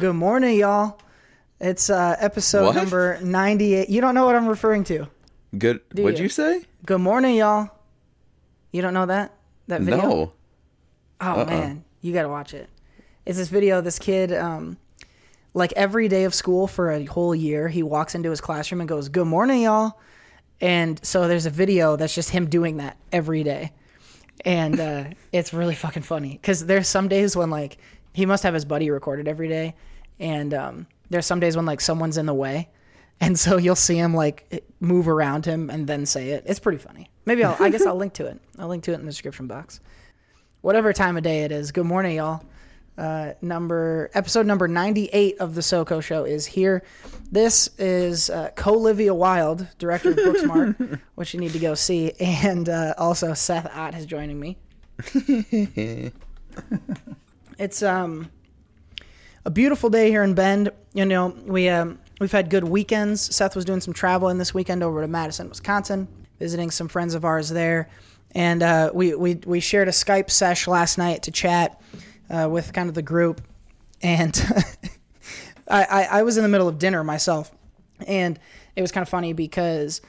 Good morning, y'all. It's uh, episode What? number 98. You don't know what I'm referring to. Good. What'd you? you say? Good morning, y'all. You don't know that? That video? No. Oh, man. You got to watch it. It's this video of this kid, um, like every day of school for a whole year, he walks into his classroom and goes, Good morning, y'all. And so there's a video that's just him doing that every day. And uh, it's really fucking funny because there's some days when, like, he must have his buddy recorded every day. And um, there's some days when, like, someone's in the way. And so you'll see him, like, move around him and then say it. It's pretty funny. Maybe I'll, I guess I'll link to it. I'll link to it in the description box whatever time of day it is. Good morning, y'all. Uh, number episode number 98 of the SoCo show is here. This is uh, Colivia Wild, director of Booksmart, which you need to go see, and uh, also Seth Ott is joining me. it's um a beautiful day here in Bend. You know, we um, we've had good weekends. Seth was doing some traveling this weekend over to Madison, Wisconsin, visiting some friends of ours there, and uh, we we we shared a Skype sesh last night to chat uh, with kind of the group, and I, I I was in the middle of dinner myself, and it was kind of funny because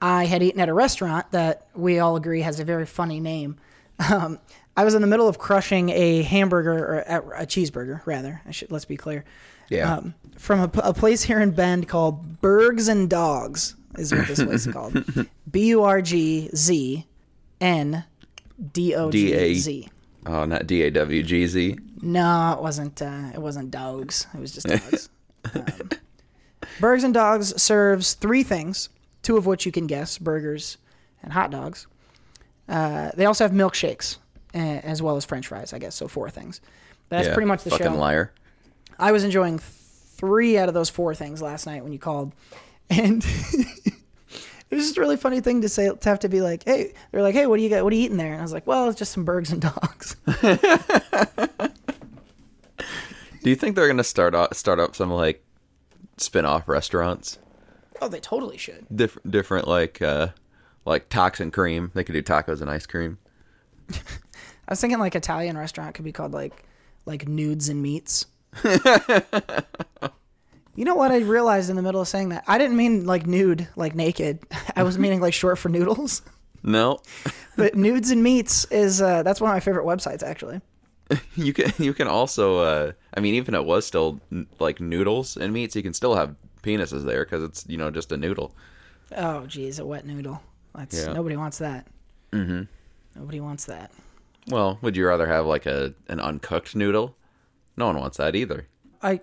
I had eaten at a restaurant that we all agree has a very funny name. Um, I was in the middle of crushing a hamburger or a, cheeseburger, rather. I should let's be clear. Yeah. Um, from a, a place here in Bend called Bergs and Dogs is what this place is called. B U R G Z N D O G Z. oh, not D A W G Z. No, it wasn't. Uh, it wasn't dogs. It was just dogs. um, Bergs and Dogs serves three things, two of which you can guess: burgers and hot dogs. Uh, they also have milkshakes uh, as well as French fries. I guess so. Four things. But that's yeah, pretty much the fucking show. liar. I was enjoying three out of those four things last night when you called, and it was just a really funny thing to say to have to be like, "Hey," they're like, "Hey, what do you got? What are you eating there?" And I was like, "Well, it's just some burgers and dogs." Do you think they're gonna start up, start up some like spin-off restaurants? oh, they totally should. Different, different like uh like toxin cream. They could do tacos and ice cream. I was thinking like Italian restaurant could be called like like nudes and meats. you know what I realized in the middle of saying that? I didn't mean like nude, like naked. I was meaning like short for noodles. No, But nudes and meats is uh, that's one of my favorite websites actually. you can you can also. uh I mean, even if it was still like noodles and meats, you can still have penises there because it's you know just a noodle. Oh, geez, a wet noodle. That's Yeah. nobody wants that. Mm-hmm. Nobody wants that. Well, would you rather have like a an uncooked noodle? No one wants that either. I,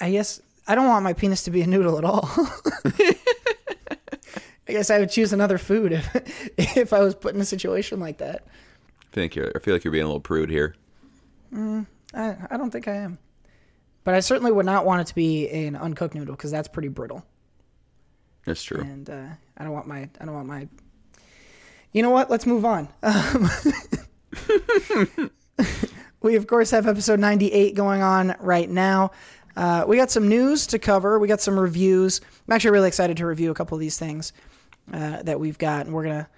I guess I don't want my penis to be a noodle at all. I guess I would choose another food if if I was put in a situation like that. I think you're. I feel like you're being a little prude here. I, I don't think I am. But I certainly would not want it to be an uncooked noodle because that's pretty brittle. That's true. And uh, I don't want my I don't want my. You know what? Let's move on. Um, we of course have episode 98 going on right now. Uh, we got some news to cover. We got some reviews. I'm actually really excited to review a couple of these things uh, that we've got, and we're gonna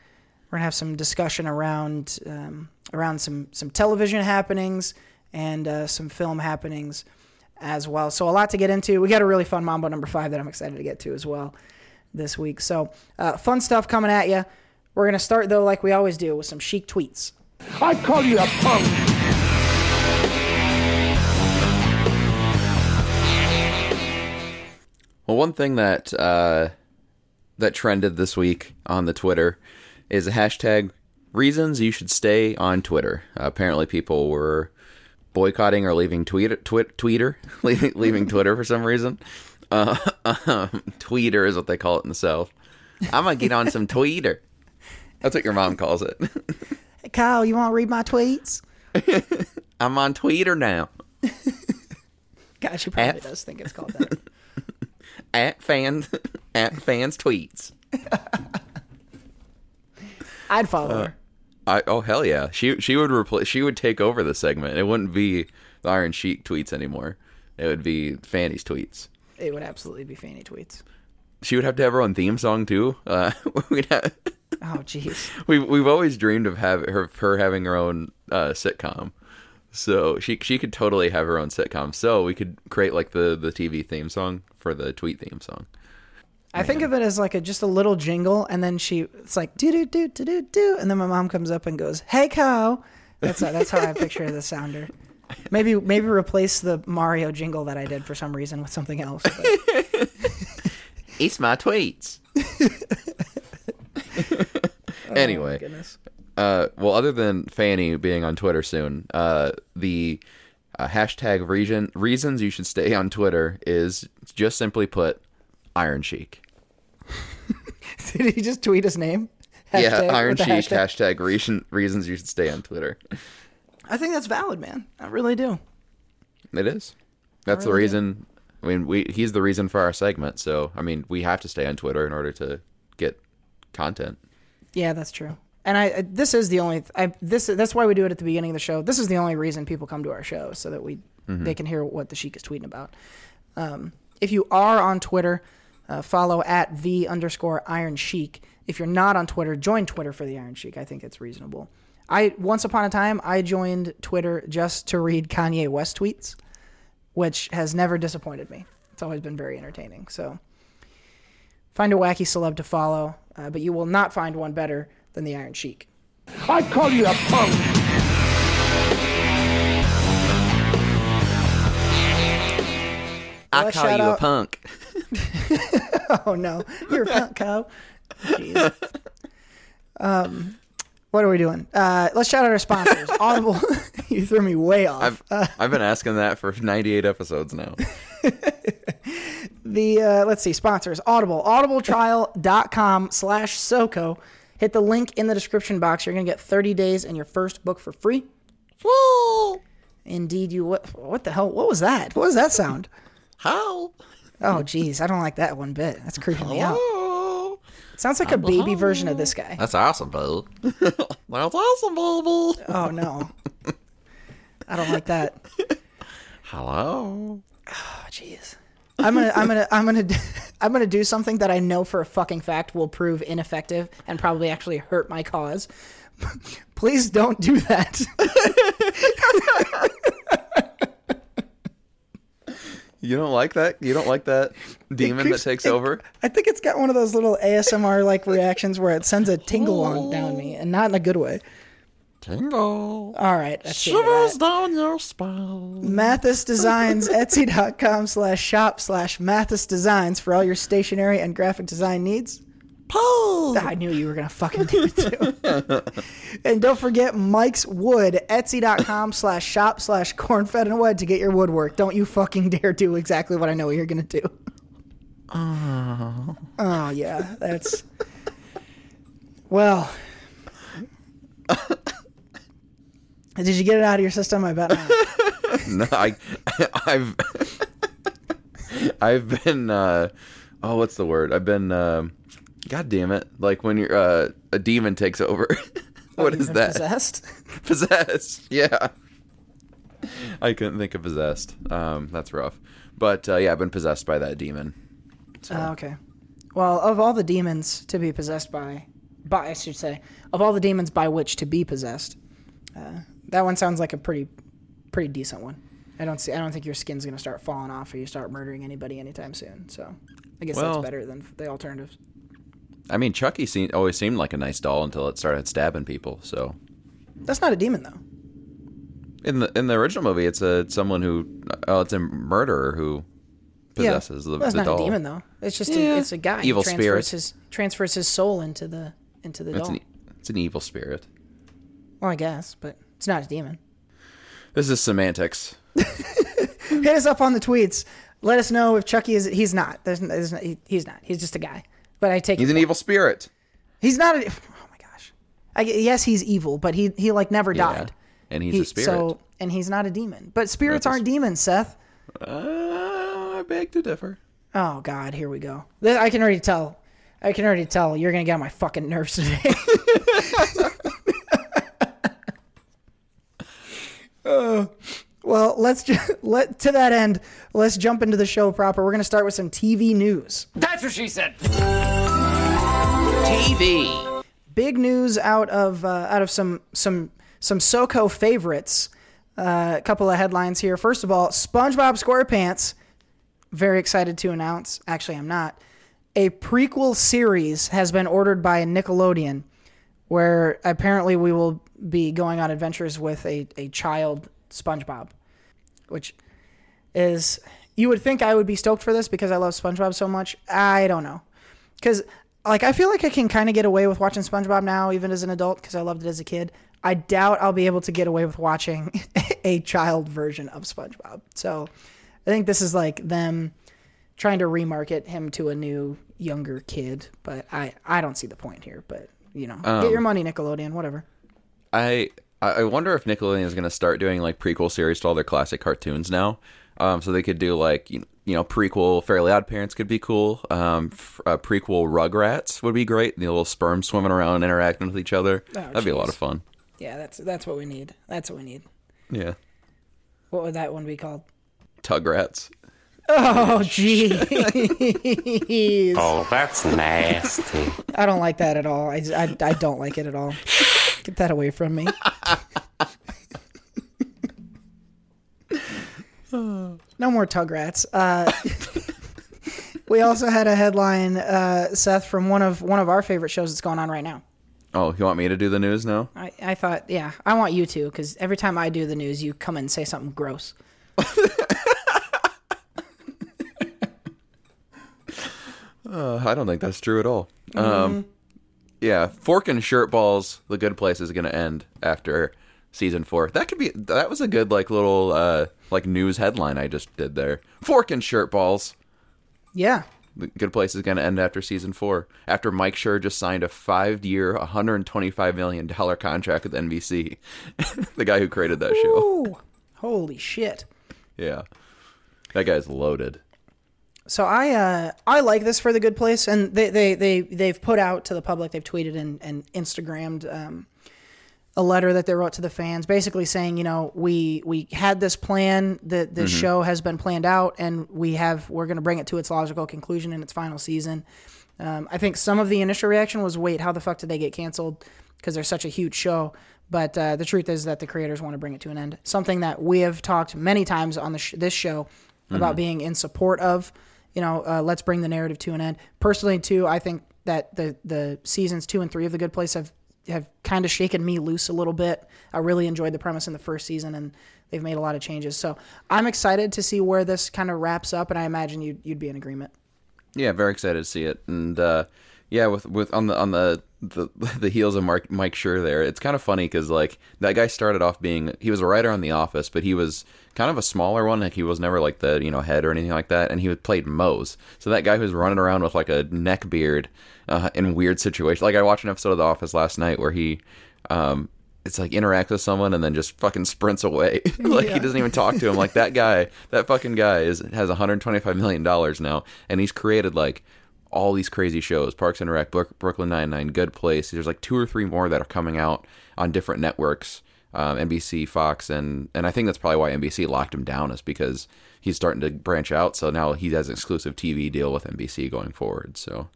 we're gonna have some discussion around um, around some some television happenings and uh, some film happenings as well. So a lot to get into. We got a really fun Mambo number five that I'm excited to get to as well this week. So uh, fun stuff coming at you. We're gonna start though, like we always do, with some Sheik tweets. I call you a punk. Well, one thing that uh, that trended this week on the Twitter is a hashtag reasons you should stay on Twitter. Uh, apparently, people were boycotting or leaving tweet, twit, tweeter leaving, leaving Twitter for some reason. Uh, um, tweeter is what they call it in the South. I'm gonna get on some tweeter. That's what your mom calls it. Hey, Kyle, you want to read my tweets? I'm on Tweeter now. God, she probably F. does think it's called that. At fans, at fans tweets. I'd follow her. I oh hell yeah. She she would replace she would take over the segment. It wouldn't be the Iron Sheik tweets anymore. It would be Fanny's tweets. it would absolutely be Fanny tweets. She would have to have her own theme song too. Uh, we'd have, Oh, jeez. we we've always dreamed of have her her having her own uh, sitcom. So she she could totally have her own sitcom. So we could create like the the TV theme song for the tweet theme song. I think of it as like a just a little jingle, and then she it's like do do do do do do, and then my mom comes up and goes, "Hey cow." That's that's how I picture the sounder. Maybe maybe replace the Mario jingle that I did for some reason with something else. but- It's my tweets. Oh, anyway, goodness. Uh, well, other than Fanny being on Twitter soon, uh, the uh, hashtag reason reasons you should stay on Twitter is just simply put Iron Sheik. Did he just tweet his name? yeah, Iron the Sheik hashtag? hashtag reason, reasons you should stay on Twitter. I think that's valid, man. I really do. It is. That's the really do. reason. I mean, we he's the reason for our segment. So I mean, we have to stay on Twitter in order to get content. Yeah, that's true. And I, this is the only I this that's why we do it at the beginning of the show. This is the only reason people come to our show so that we they can hear what the Sheik is tweeting about. Um, if you are on Twitter, uh, follow at the underscore Iron Sheik. If you're not on Twitter, join Twitter for the Iron Sheik. I think it's reasonable. I once upon a time I joined Twitter just to read Kanye West tweets, which has never disappointed me. It's always been very entertaining. So find a wacky celeb to follow, uh, but you will not find one better than the Iron Sheik. I call you a punk. I call shout you a punk. Oh no, you're a punk cow. Jeez. Um, what are we doing? Uh, let's shout out our sponsors. Audible, you threw me way off. I've I've been asking that for 98 episodes now. the uh, let's see sponsors audible audibletrial.com slash soco hit the link in the description box. You're gonna get 30 days and your first book for free. Whoa! indeed you what what the hell? What was that? What was that sound? How? oh geez. I don't like that one bit. That's creeping me out. It sounds like a baby version of this guy. That's awesome, boo. That's awesome, baby. oh no. I don't like that. Hello. Oh, jeez. I'm gonna, I'm gonna, I'm gonna, I'm gonna do something that I know for a fucking fact will prove ineffective and probably actually hurt my cause. Please don't do that. You don't like that? You don't like that demon that takes it- over? I think it's got one of those little ASMR like reactions where it sends a tingle on down me, and not in a good way. Tingle. All right, that's the end of that. down your spine. Mathis Designs, Etsy.com slash shop slash Mathis Designs for all your stationery and graphic design needs. Pole. I knew you were gonna fucking do it too. and don't forget Mike's Wood, Etsy.com slash shop slash cornfed and wood to get your woodwork. Don't you fucking dare do exactly what I know you're gonna do. Oh. Oh yeah, that's well. Did you get it out of your system? I bet not. No, I, I've, I've been. Uh, oh, what's the word? I've been. Um, God damn it! Like when you're uh, a demon takes over. what is that? Possessed? Possessed. Yeah. I couldn't think of possessed. Um, that's rough. But uh, yeah, I've been possessed by that demon. Oh, okay. Well, of all the demons to be possessed by, by I should say, of all the demons by which to be possessed, uh, that one sounds like a pretty, pretty decent one. I don't see. I don't think your skin's gonna start falling off or you start murdering anybody anytime soon. So, I guess Well- that's better than the alternatives. I mean, Chucky seemed, always seemed like a nice doll until it started stabbing people. So That's not a demon though. in the in the original movie, it's a it's someone who oh, it's a murderer who possesses yeah. the, Well, it's the not doll. a demon though. It's just Yeah. a, it's a guy. He Evil transfers spirit. His transfers his soul into the into the It's doll. an it's an evil spirit. well, I guess, but it's not a demon. This is semantics. hit us up on the tweets. Let us know if Chucky is. He's not. There's, there's not he, he's not. He's just a guy. But I take. He's an point. evil spirit. He's not. A, oh my gosh. I, yes, he's evil, but he he like never Yeah. died. And he's He- a spirit. So and he's not a demon. But spirits aren't demons, Seth. uh, I beg to differ. Oh God, here we go. I can already tell. I can already tell you're gonna get on my fucking nerves today. Uh, Well, let's ju- let to that end. Let's jump into the show proper. We're going to start with some TV news. That's what she said. TV. Big news out of uh, out of some some some SoCo favorites. Uh, a couple of headlines here. First of all, SpongeBob SquarePants. Very excited to announce. Actually, I'm not. A prequel series has been ordered by Nickelodeon, where apparently we will be going on adventures with a, a child SpongeBob, which is you would think I would be stoked for this because I love SpongeBob so much. I don't know, because like I feel like I can kind of get away with watching SpongeBob now, even as an adult, because I loved it as a kid. I doubt I'll be able to get away with watching a child version of SpongeBob. So I think this is like them trying to remarket him to a new younger kid, but I I don't see the point here. But you know, get your um, money, Nickelodeon, whatever. I I wonder if Nickelodeon is going to start doing like prequel series to all their classic cartoons now. Um, so they could do like you you know prequel Fairly Odd Parents could be cool. Um, f- uh, prequel Rugrats would be great. The little sperm swimming around and interacting with each other. That'd be a lot of fun. Yeah, that's that's what we need. That's what we need. Yeah, What would that one be called? Tugrats. Oh, gee. Oh, that's nasty. I don't like that at all. I, I, I don't like it at all. Get that away from me. no more Tugrats. Uh, we also had a headline, uh, Seth, from one of one of our favorite shows that's going on right now. Oh, you want me to do the news now? I, I thought, yeah, I want you to, because every time I do the news, you come and say something gross. Uh, I don't think that's true at all. Um, yeah, Fork and Shirt Balls, The Good Place is going to end after season four. That could be. That was a good like little uh like news headline I just did there. Fork and Shirt Balls. Yeah. The Good Place is going to end after season four. After Mike Schur just signed a five-year, 125 million dollar contract with NBC, the guy who created that show. Holy shit. Yeah, that guy's loaded. So I uh, I like this for the good place, and they they they they've put out to the public. They've tweeted and and Instagrammed um, a letter that they wrote to the fans, basically saying, you know, we we had this plan. That this show has been planned out, and we have we're going to bring it to its logical conclusion in its final season. Um, I think some of the initial reaction was, wait, how the fuck did they get canceled? Because they're such a huge show. But uh, the truth is that the creators want to bring it to an end. Something that we have talked many times on the sh- this show about being in support of. You know, uh, let's bring the narrative to an end. Personally, too, I think that the the seasons two and three of The Good Place have have kind of shaken me loose a little bit. I really enjoyed the premise in the first season, and they've made a lot of changes. So I'm excited to see where this kind of wraps up, and I imagine you'd you'd be in agreement. Yeah, very excited to see it, and uh, yeah, with with on the on the the, the heels of Mark, Mike Schur there, it's kind of funny because like that guy started off being he was a writer on The Office, but he was kind of a smaller one. Like he was never like the you know head or anything like that, and he would played Mose. So that guy who's running around with like a neck beard uh, in weird situations. Like I watched an episode of The Office last night where he. Um, it's like interacts with someone and then just fucking sprints away. like he doesn't even talk to him. Like that guy, that fucking guy is has 125 million dollars now, and he's created like all these crazy shows: Parks and Rec, Brook- Brooklyn Nine Nine, Good Place. There's like two or three more that are coming out on different networks, um, NBC, Fox, and and I think that's probably why NBC locked him down is because he's starting to branch out. So now he has an exclusive TV deal with NBC going forward. So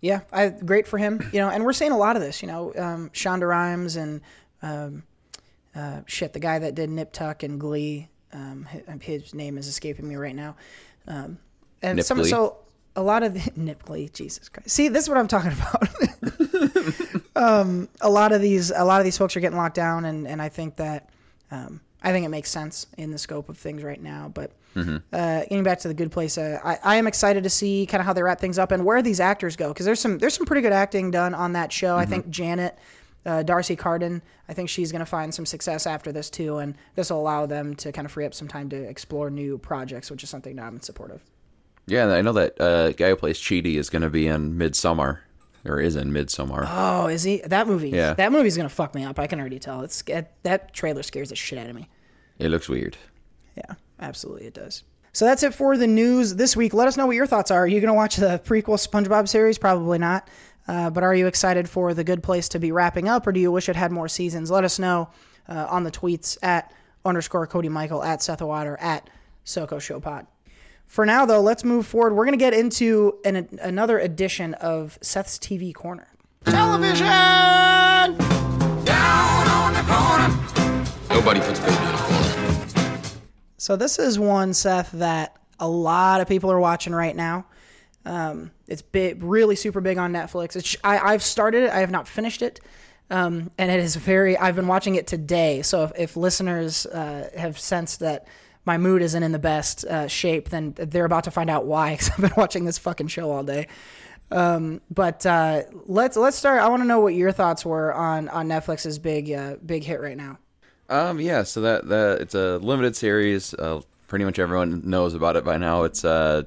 Yeah, I, great for him. You know, and we're seeing a lot of this. You know, um, Shonda Rhimes and um, uh, shit, the guy that did Nip Tuck and Glee. Um, hi- his name is escaping me right now. Um, and Nip some Glee? so a lot of the, Nip Glee. Jesus Christ! See, this is what I'm talking about. um, a lot of these, a lot of these folks are getting locked down, and and I think that. Um, I think it makes sense in the scope of things right now, but uh, getting back to the good place, uh, I, I am excited to see kind of how they wrap things up and where these actors go because there's some there's some pretty good acting done on that show. I think Janet, uh, D'Arcy Carden, I think she's going to find some success after this too, and this will allow them to kind of free up some time to explore new projects, which is something that I'm in support of. Yeah, I know that uh, guy who plays Chidi is going to be in Midsommar or is in Midsommar. Oh, is he that movie? Yeah. that movie's going to fuck me up. I can already tell. It's it, that trailer scares the shit out of me. It looks weird. Yeah, absolutely, it does. So that's it for the news this week. Let us know what your thoughts are. Are you going to watch the prequel SpongeBob series? Probably not. Uh, but are you excited for The Good Place to be wrapping up, or do you wish it had more seasons? Let us know uh, on the tweets at underscore Cody Michael, at Seth Water, at SoCo Show Pod. For now, though, let's move forward. We're going to get into an, another edition of Seth's TV Corner. Television! Down on the corner. Nobody puts baby in a corner. So this is one, Seth, that a lot of people are watching right now. Um, it's big, really super big on Netflix. It's, I, I've started it. I have not finished it. Um, and it is very, I've been watching it today. So if, if listeners uh, have sensed that my mood isn't in the best uh, shape, then they're about to find out why because I've been watching this fucking show all day. Um, but uh, let's let's start. I want to know what your thoughts were on on Netflix's big uh, big hit right now. Um, yeah, so that that it's a limited series. Uh, pretty much everyone knows about it by now. It's uh,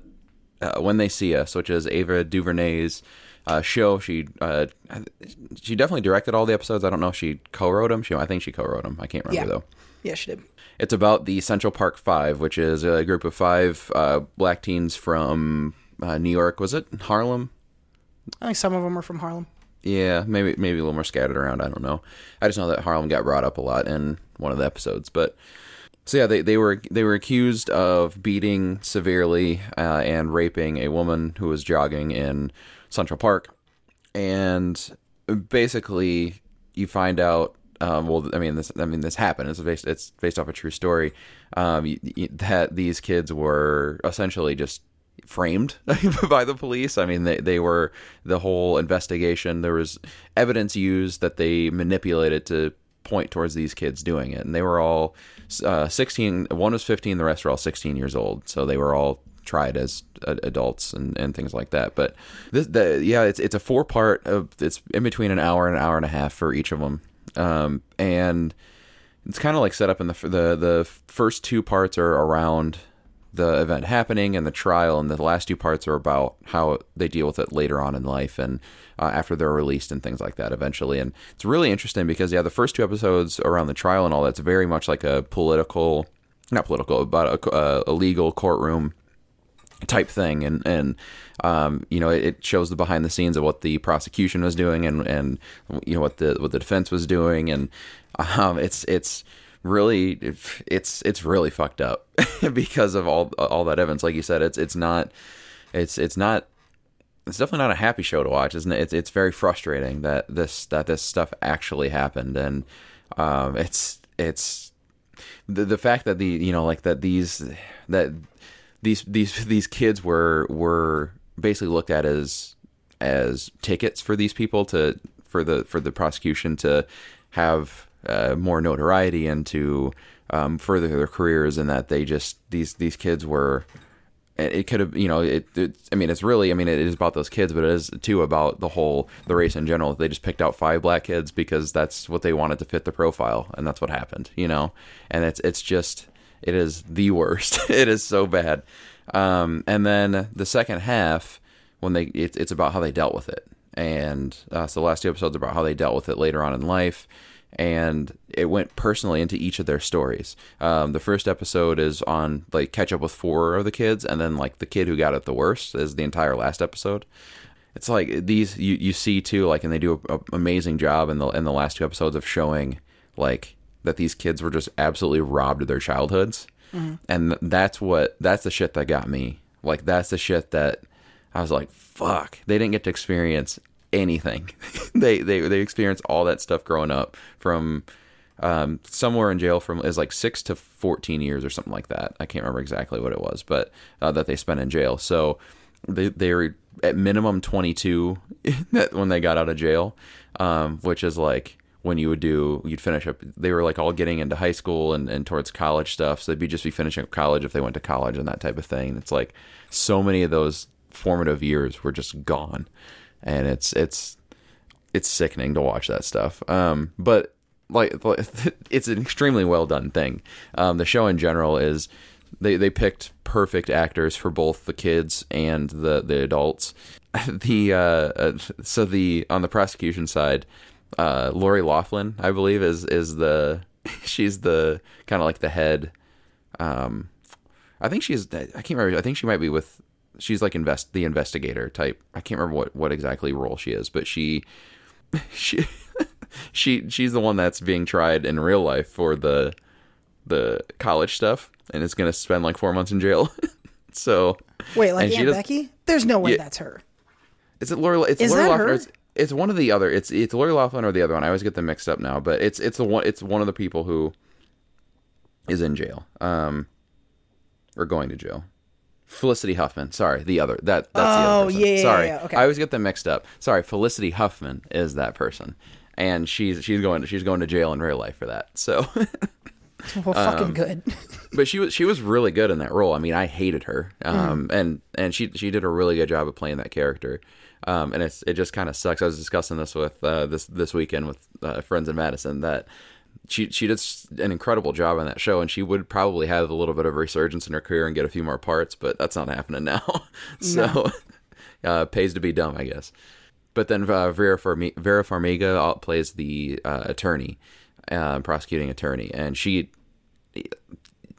uh when they see us, which is Ava DuVernay's uh, show. She uh, she definitely directed all the episodes. I don't know if she co-wrote them. She I think she co-wrote them. I can't remember Yeah. though. Yeah, she did. It's about the Central Park Five, which is a group of five uh, black teens from uh, New York. Was it Harlem? I think some of them are from Harlem. Yeah, maybe maybe a little more scattered around. I don't know. I just know that Harlem got brought up a lot in one of the episodes. But so yeah, they, they were they were accused of beating severely uh, and raping a woman who was jogging in Central Park, and basically you find out. Um, well, I mean this. I mean this happened. It's based. It's based off a true story. Um, y- y- that these kids were essentially just framed by the police. I mean, they, they were the whole investigation. There was evidence used that they manipulated to point towards these kids doing it, and they were all uh, 16. One was 15. The rest were all 16 years old. So they were all tried as adults and, and things like that. But this, the, yeah, it's it's a four part of it's in between an hour and an hour and a half for each of them, um, and it's kind of like set up in the the the first two parts are around the event happening and the trial, and the last two parts are about how they deal with it later on in life and uh, after they're released and things like that eventually. And it's really interesting because yeah, the first two episodes around the trial and all that's very much like a political, not political, but a, a legal courtroom type thing. And and um, you know it, shows the behind the scenes of what the prosecution was doing and and you know what the what the defense was doing. And um, it's it's really it's it's really fucked up because of all all that evidence. Like you said it's it's not it's it's not it's definitely not a happy show to watch isn't it? It's, it's very frustrating that this that this stuff actually happened. And um, it's it's the the fact that the you know like that these that these these these kids were were basically looked at as as tickets for these people to for the for the prosecution to have uh, more notoriety and to um, further their careers and that they just these these kids were it could have you know it, it i mean it's really i mean it is about those kids but it is too about the whole the race in general. They just picked out five black kids because that's what they wanted to fit the profile and that's what happened you know? And it's it's just it is the worst it is so bad um, and then the second half when they it's it's about how they dealt with it and uh, so the last two episodes about how they dealt with it later on in life and it went personally into each of their stories. Um, the first episode is on like catch up with four of the kids, and then like the kid who got it the worst is the entire last episode. It's like these you, you see too like, and they do an amazing job in the in the last two episodes of showing like that these kids were just absolutely robbed of their childhoods, and that's what that's the shit that got me. Like that's the shit that I was like, fuck, they didn't get to experience anything. they they they experienced all that stuff growing up from um, somewhere in jail from is like six to fourteen years or something like that. I can't remember exactly what it was, but uh, that they spent in jail. So they they were at minimum twenty two when they got out of jail, um, which is like when you would do you'd finish up they were like all getting into high school and, and towards college stuff so they'd be just be finishing up college if they went to college and that type of thing it's like so many of those formative years were just gone and it's it's it's sickening to watch that stuff. Um, but like it's an extremely well done thing. Um, the show in general is they they picked perfect actors for both the kids and the the adults. The uh, uh, so the on the prosecution side, uh, Lori Loughlin, I believe, is is the she's the kind of like the head. Um, I think she's I can't remember. I think she might be with she's like invest the investigator type. I can't remember what what exactly role she is, but she she she she's the one that's being tried in real life for the the college stuff and is going to spend like four months in jail. so Wait, like Aunt Becky? There's no way Yeah. that's her. Is it Lori? It's Is Lori that Loughlin. her? It's, one of the other. It's it's Lori Loughlin or the other one. I always get them mixed up now. But it's it's the one. It's one of the people who is in jail. Um, or going to jail. Felicity Huffman. Sorry, the other. That that's the Oh, other person. yeah, yeah, Sorry, yeah, okay. I always get them mixed up. Sorry, Felicity Huffman is that person, and she's she's going to, she's going to jail in real life for that. So. Well, Um, fucking good. but she was she was really good in that role. I mean, I hated her, um, and and she she did a really good job of playing that character. Um, and it's it just kind of sucks. I was discussing this with uh, this this weekend with uh, friends in Madison that she she did an incredible job on that show, and she would probably have a little bit of a resurgence in her career and get a few more parts, but that's not happening now. so uh, pays to be dumb, I guess. But then uh, Vera, Farmi- Vera Farmiga plays the uh, attorney, uh, prosecuting attorney, and she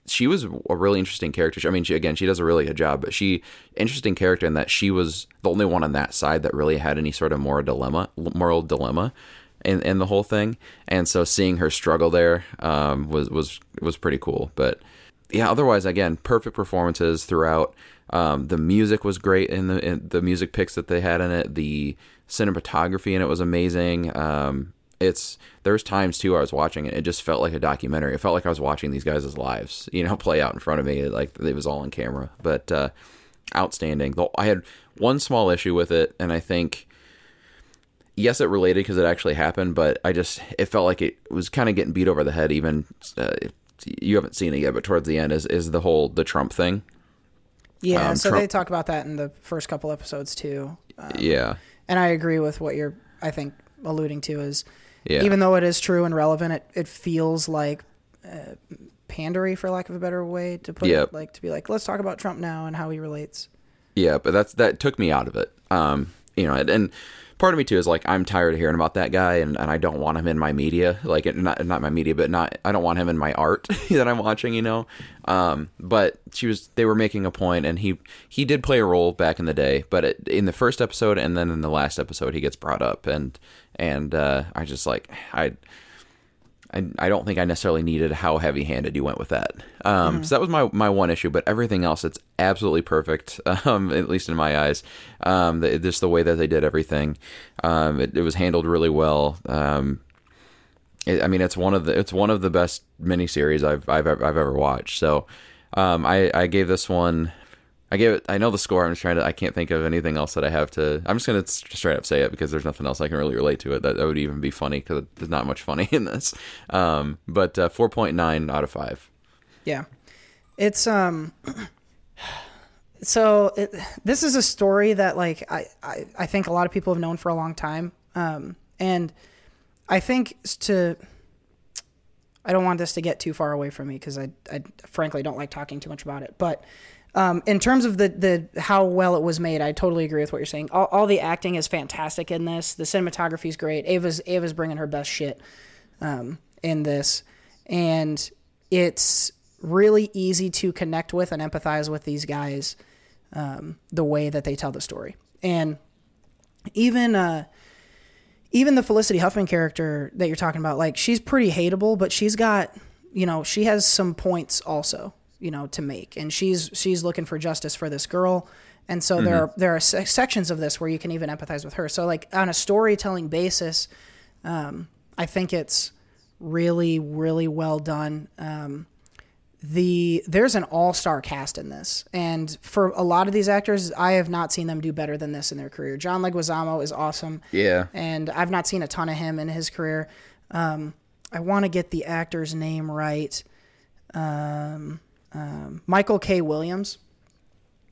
she was a really interesting character. I mean, she, again, she does a really good job, but she interesting character in that she was the only one on that side that really had any sort of moral dilemma, moral dilemma, in, in the whole thing. And so seeing her struggle there um, was was was pretty cool. But yeah, otherwise, again, perfect performances throughout. Um, the music was great in the in the music picks that they had in it. The cinematography in it was amazing. Um, it's there's times too I was watching it. It just felt like a documentary. It felt like I was watching these guys' lives, you know, play out in front of me. Like it was all on camera. But uh, outstanding. Though I had one small issue with it, and I think yes, it related because it actually happened. But I just it felt like it was kind of getting beat over the head. Even uh, you haven't seen it yet, but towards the end is is the whole the Trump thing. Yeah, um, so Trump- they talk about that in the first couple episodes too. Uh, yeah, and I agree with what you're, I think, alluding to is yeah, even though it is true and relevant, it, it feels like uh, pandery, for lack of a better way to put Yep. it. Like to be like, let's talk about Trump now and how he relates. Yeah, but that's that took me out of it. Um, you know, and, and part of me too is like I'm tired of hearing about that guy, and, and I don't want him in my media, like not not my media, but not I don't want him in my art that I'm watching. You know, um, but she was they were making a point, and he he did play a role back in the day, but it, in the first episode and then in the last episode he gets brought up, and and uh, I just like I. I, I don't think I necessarily needed how heavy handed you went with that. Um, So that was my, my one issue, but everything else, it's absolutely perfect, um, at least in my eyes. Um, the, just the way that they did everything, um, it, it was handled really well. Um, it, I mean, it's one of the it's one of the best miniseries I've I've ever- I've ever watched. So um, I I gave this one. I gave it. I know the score. I'm just trying to. I can't think of anything else that I have to. I'm just gonna straight up say it because there's nothing else I can really relate to it. That, that would even be funny because there's not much funny in this. Um, but uh, 4.9 out of five. Yeah, it's um. So it, this is a story that like I, I I think a lot of people have known for a long time, um, and I think to. I don't want this to get too far away from me because I, I frankly don't like talking too much about it. But um, in terms of the, the how well it was made, I totally agree with what you're saying. All, all the acting is fantastic in this. The cinematography is great. Ava's Ava's bringing her best shit um, in this, and it's really easy to connect with and empathize with these guys um, the way that they tell the story. And even uh, even the Felicity Huffman character that you're talking about, like she's pretty hateable, but she's got, you know, she has some points also, you know, to make, and she's she's looking for justice for this girl, and so there are there are se- sections of this where you can even empathize with her. So like on a storytelling basis, um, I think it's really really well done. Um, the there's an all-star cast in this. And for a lot of these actors i have not seen them do better than this in their career. John leguizamo is awesome. Yeah. and i've not seen a ton of him in his career. Um, i want to get the actor's name right. Um, um, michael k. Williams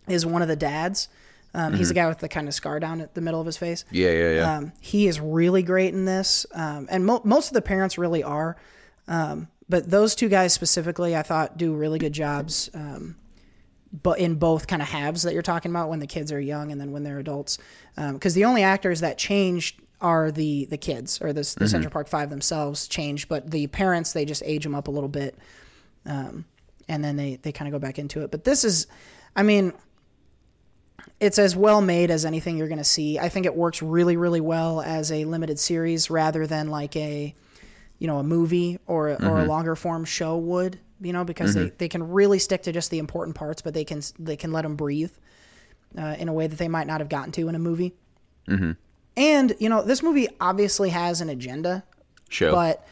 is one of the dads. Um, he's the guy with the kind of scar down at the middle of his face. Yeah, yeah, yeah. um, he is really great in this, um, and mo- most of the parents really are. Um, but those two guys specifically, I thought, do really good jobs. Um, but in both kind of halves that you're talking about, when the kids are young and then when they're adults, because the only actors that changed are the the kids or the, the Central Park Five themselves changed, but the parents they just age them up a little bit, um, and then they they kind of go back into it. But this is, I mean it's as well made as anything you're going to see. I think it works really, really well as a limited series rather than like a, you know, a movie or a, or a longer form show would you know, because they, they can really stick to just the important parts, but they can they can let them breathe uh, in a way that they might not have gotten to in a movie. Mm-hmm. And you know, this movie obviously has an agenda, Show. but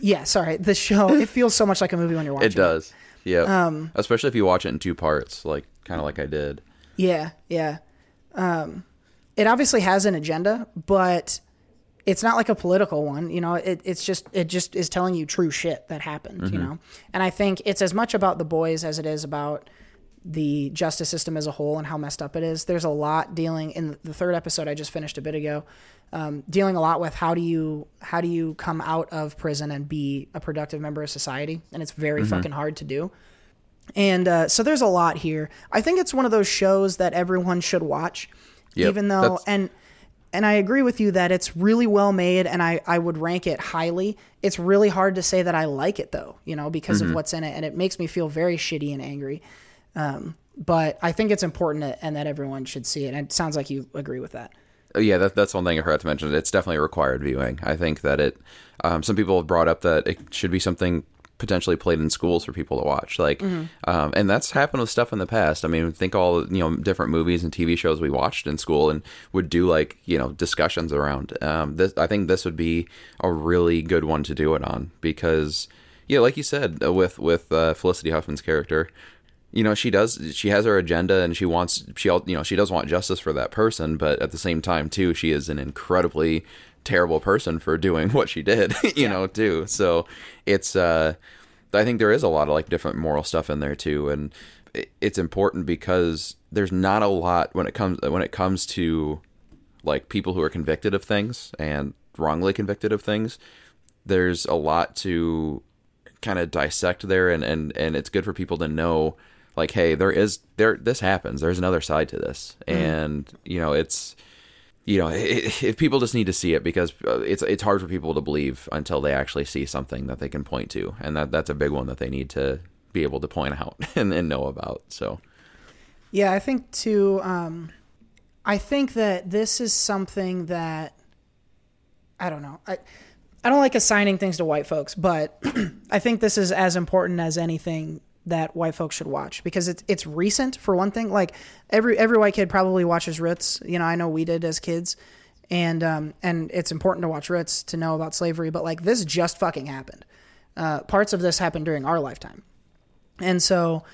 yeah, sorry, the show it feels so much like a movie when you're watching. it does. Yeah. Um, Especially if you watch it in two parts, like kind of like I did. Yeah, yeah. Um, it obviously has an agenda, but it's not like a political one. You know, it, it's just it just is telling you true shit that happened. You know, and I think it's as much about the boys as it is about the justice system as a whole and how messed up it is. There's a lot dealing in the third episode I just finished a bit ago, um, dealing a lot with how do you how do you come out of prison and be a productive member of society, and it's very fucking hard to do. And uh, so there's a lot here. I think it's one of those shows that everyone should watch, Yep, even though that's- and and I agree with you that it's really well made, and I I would rank it highly. It's really hard to say that I like it though, you know, because of what's in it, and it makes me feel very shitty and angry. Um, but I think it's important that, and that everyone should see it. And it sounds like you agree with that. Oh, yeah, that, that's one thing I forgot to mention. It's definitely a required viewing. I think that it. Um, some people have brought up that it should be something potentially played in schools for people to watch. Like, um, and that's happened with stuff in the past. I mean, think all you know different movies and TV shows we watched in school and would do like you know discussions around. Um, this I think this would be a really good one to do it on because yeah, like you said uh, with with uh, Felicity Huffman's character you know she does she has her agenda and she wants she you know she does want justice for that person but at the same time too she is an incredibly terrible person for doing what she did you know too. So it's uh i think there is a lot of like different moral stuff in there too and it's important because there's not a lot when it comes when it comes to like people who are convicted of things and wrongly convicted of things there's a lot to kind of dissect there and, and and it's good for people to know like hey there is there this happens. There's another side to this. And you know it's you know it, if people just need to see it because uh, it's it's hard for people to believe until they actually see something that they can point to. And that that's a big one that they need to be able to point out and, and know about. So. Yeah, I think too. Um, I think that this is something that I don't know. I I don't like assigning things to white folks, but I think this is as important as anything that white folks should watch because it's it's recent for one thing. Like every every white kid probably watches Roots. You know, I know we did as kids, and um and it's important to watch Roots to know about slavery. But like this just fucking happened. Uh, parts of this happened during our lifetime, and so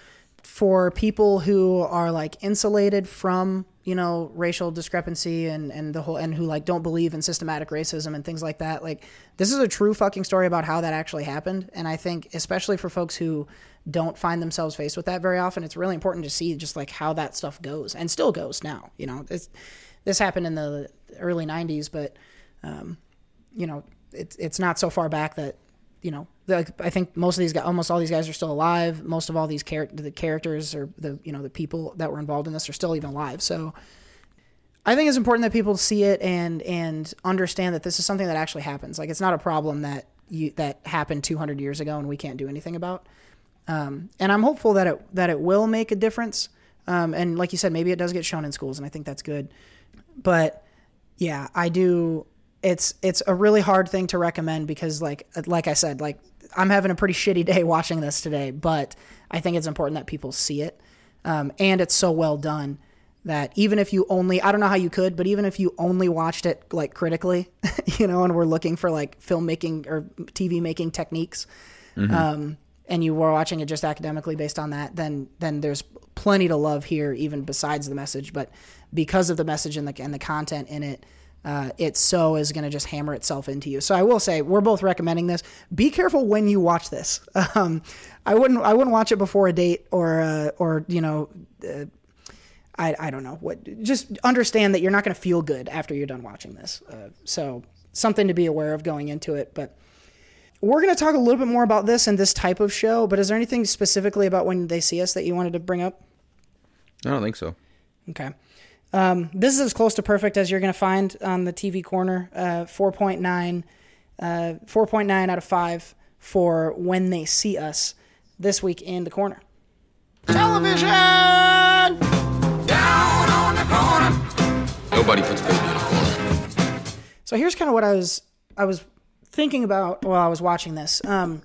for people who are like insulated from you know racial discrepancy and and the whole and who like don't believe in systematic racism and things like that like this is a true fucking story about how that actually happened. And i think especially for folks who don't find themselves faced with that very often it's really important to see just like how that stuff goes and still goes now you know? It's, this happened in the early 90s but um, you know it's it's not so far back that you know like I think most of these guys, almost all these guys are still alive. Most of all these char- the characters or the you know the people that were involved in this are still even alive. So I think it's important that people see it and and understand that this is something that actually happens. Like it's not a problem that you that happened 200 years ago and we can't do anything about. Um, and I'm hopeful that it that it will make a difference. Um, and like you said, maybe it does get shown in schools, and I think that's good. But yeah, I do. It's it's a really hard thing to recommend because like like I said, like I'm having a pretty shitty day watching this today, but I think it's important that people see it. Um, and it's so well done that even if you only I don't know how you could, but even if you only watched it like critically, you know, and we're looking for like filmmaking or TV making techniques, um, and you were watching it just academically based on that, then then there's plenty to love here, even besides the message. But because of the message and the and the content in it, uh, it so is going to just hammer itself into you. So I will say we're both recommending this. Be careful when you watch this. Um, I wouldn't I wouldn't watch it before a date or uh, or you know. Uh, I, I don't know what just understand that you're not going to feel good after you're done watching this uh, so something to be aware of going into it but we're going to talk a little bit more about this and this type of show but is there anything specifically about when they see us that you wanted to bring up i don't think so Okay. Um, this is as close to perfect as you're going to find on the TV corner. Uh, 4.9, uh, 4.9 out of 5 for when they see us this week in the corner. Television! Down on the corner. Nobody puts baby in a corner So here's kind of what I was I was thinking about while I was watching this. Um,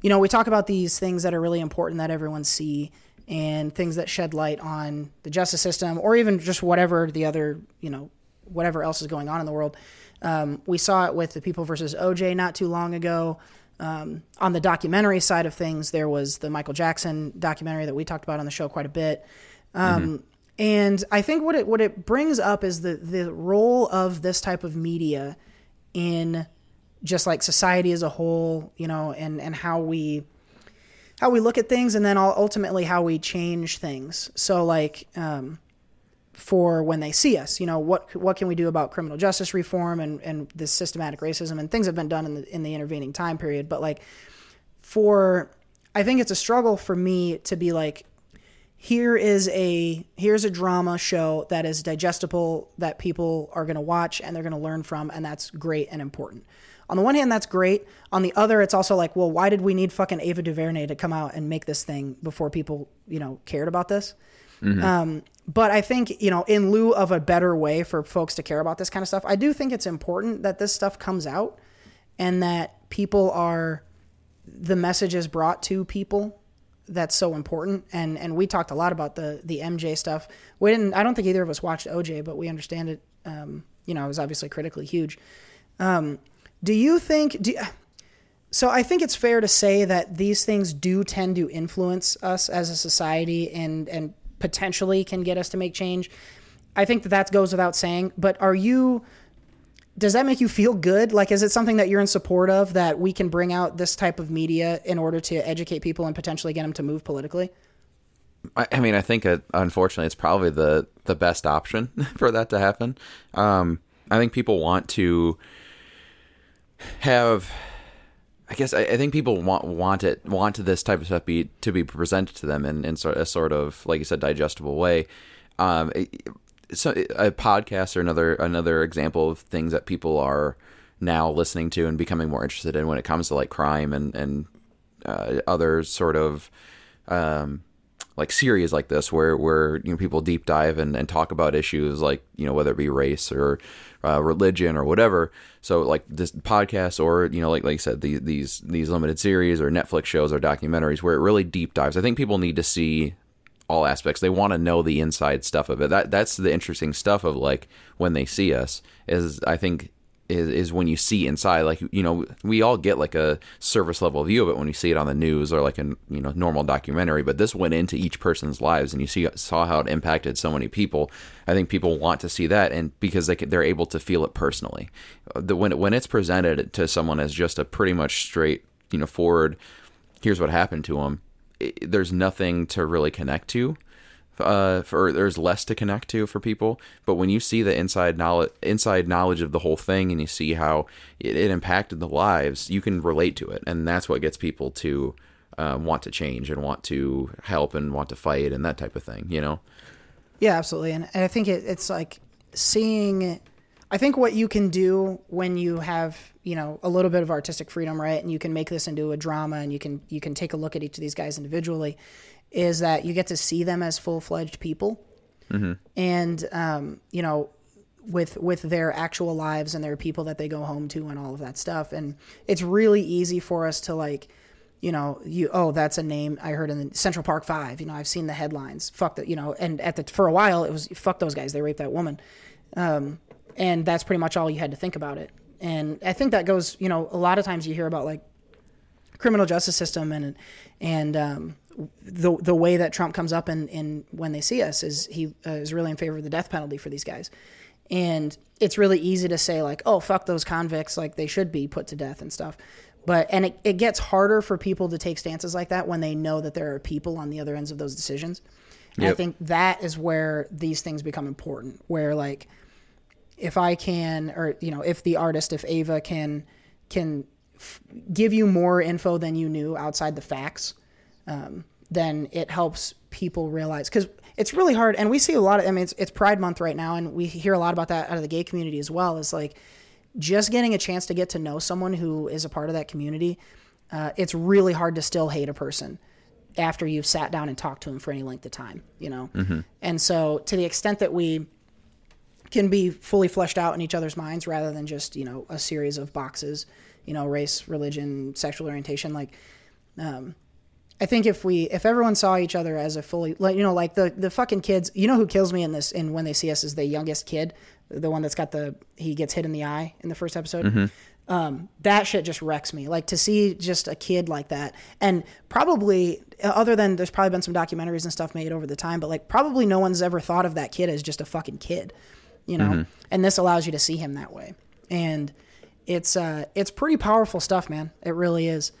you know, we talk about these things that are really important that everyone see and things that shed light on the justice system or even just whatever the other, you know, whatever else is going on in the world. Um, we saw it with the People versus OJ not too long ago. Um, on the documentary side of things, there was the Michael Jackson documentary that we talked about on the show quite a bit. Um, And I think what it what it brings up is the the role of this type of media in just like society as a whole, you know, and and how we how we look at things, and then ultimately how we change things. So like. Um, for when they see us. You know, what what can we do about criminal justice reform and, and this systematic racism and things have been done in the in the intervening time period. But like for I think it's a struggle for me to be like, here is a here's a drama show that is digestible that people are gonna watch and they're gonna learn from and that's great and important. On the one hand, that's great. On the other, it's also like, well, why did we need fucking Ava DuVernay to come out and make this thing before people, you know, cared about this? Um, but I think, you know, in lieu of a better way for folks to care about this kind of stuff, I do think it's important that this stuff comes out and that people are, the message is brought to people. That's so important. And, and we talked a lot about the, the MJ stuff. We didn't, I don't think either of us watched OJ, but we understand it. Um, you know, it was obviously critically huge. Um, do you think, do, so I think it's fair to say that these things do tend to influence us as a society and and potentially can get us to make change. I think that that goes without saying. But are you? Does that make you feel good? Like, is it something that you're in support of that we can bring out this type of media in order to educate people and potentially get them to move politically? I, I mean, I think it, unfortunately it's probably the the best option for that to happen. Um, I think people want to have. I guess I, I think people want want it want this type of stuff be to be presented to them in, in sort a sort of like you said digestible way. Um, so a podcast or another another example of things that people are now listening to and becoming more interested in when it comes to like crime and and uh, other sort of um, like series like this where where you know people deep dive and, and talk about issues like you know whether it be race or uh, religion or whatever. So like this podcast or you know like like I said the, these these limited series or Netflix shows or documentaries where it really deep dives. I think people need to see all aspects. They want to know the inside stuff of it. That that's the interesting stuff of like when they see us is I think is, is when you see inside like you know we all get like a surface level view of it when you see it on the news or like a you know normal documentary but this went into each person's lives and you see saw how it impacted so many people. I think people want to see that and because they can, they're able to feel it personally. Uh, the, when when it's presented to someone as just a pretty much straight you know forward here's what happened to them it, there's nothing to really connect to uh, for there's less to connect to for people. But when you see the inside knowledge, inside knowledge of the whole thing, and you see how it, it impacted the lives, you can relate to it, and that's what gets people to uh, want to change and want to help and want to fight and that type of thing. You know? Yeah, absolutely. And, and I think it, it's like seeing, I think what you can do when you have, you know, a little bit of artistic freedom, right? And you can make this into a drama and you can, you can take a look at each of these guys individually is that you get to see them as full fledged people. And, um, you know, with with their actual lives and their people that they go home to and all of that stuff. And it's really easy for us to like you know you oh that's a name i heard in the central park 5 you know i've seen the headlines. Fuck that you know and at the for a while it was fuck those guys. They raped that woman. Um, and that's pretty much all you had to think about it. And i think that goes you know a lot of times you hear about like criminal justice system and and um, the the way that Trump comes up in, in when they see us is he uh, is really in favor of the death penalty for these guys, and it's really easy to say like oh fuck those convicts like they should be put to death and stuff, but and it, it gets harder for people to take stances like that when they know that there are people on the other ends of those decisions. And I think that is where these things become important. Where like if I can, or you know, if the artist, if Ava can, can give you more info than you knew outside the facts, um, then it helps people realize because it's really hard. And we see a lot of. I mean, it's, it's Pride Month right now, and we hear a lot about that out of the gay community as well. Is like just getting a chance to get to know someone who is a part of that community. Uh, it's really hard to still hate a person after you've sat down and talked to them for any length of time, you know? And so, to the extent that we can be fully fleshed out in each other's minds rather than just, you know, a series of boxes, you know, race, religion, sexual orientation, like Um, I think if we if everyone saw each other as a fully like you know like the the fucking kids you know who kills me in this in when they see us is the youngest kid the one that's got the he gets hit in the eye in the first episode? Um, that shit just wrecks me. Like to see just a kid like that and probably other than there's probably been some documentaries and stuff made over the time but like probably no one's ever thought of that kid as just a fucking kid you know? And this allows you to see him that way. And it's uh it's pretty powerful stuff man it really is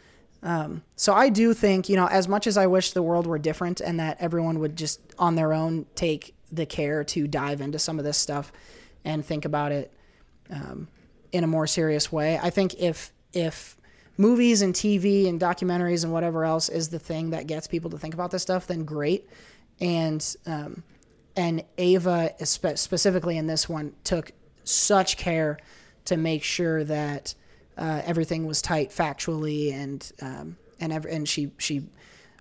so I do think, you know, as much as I wish the world were different and that everyone would just on their own take the care to dive into some of this stuff and think about it um, in a more serious way, I think if if movies and TV and documentaries and whatever else is the thing that gets people to think about this stuff, then great. And um, and Ava spe- specifically in this one took such care to make sure that uh, everything was tight factually and um, and ev- and she she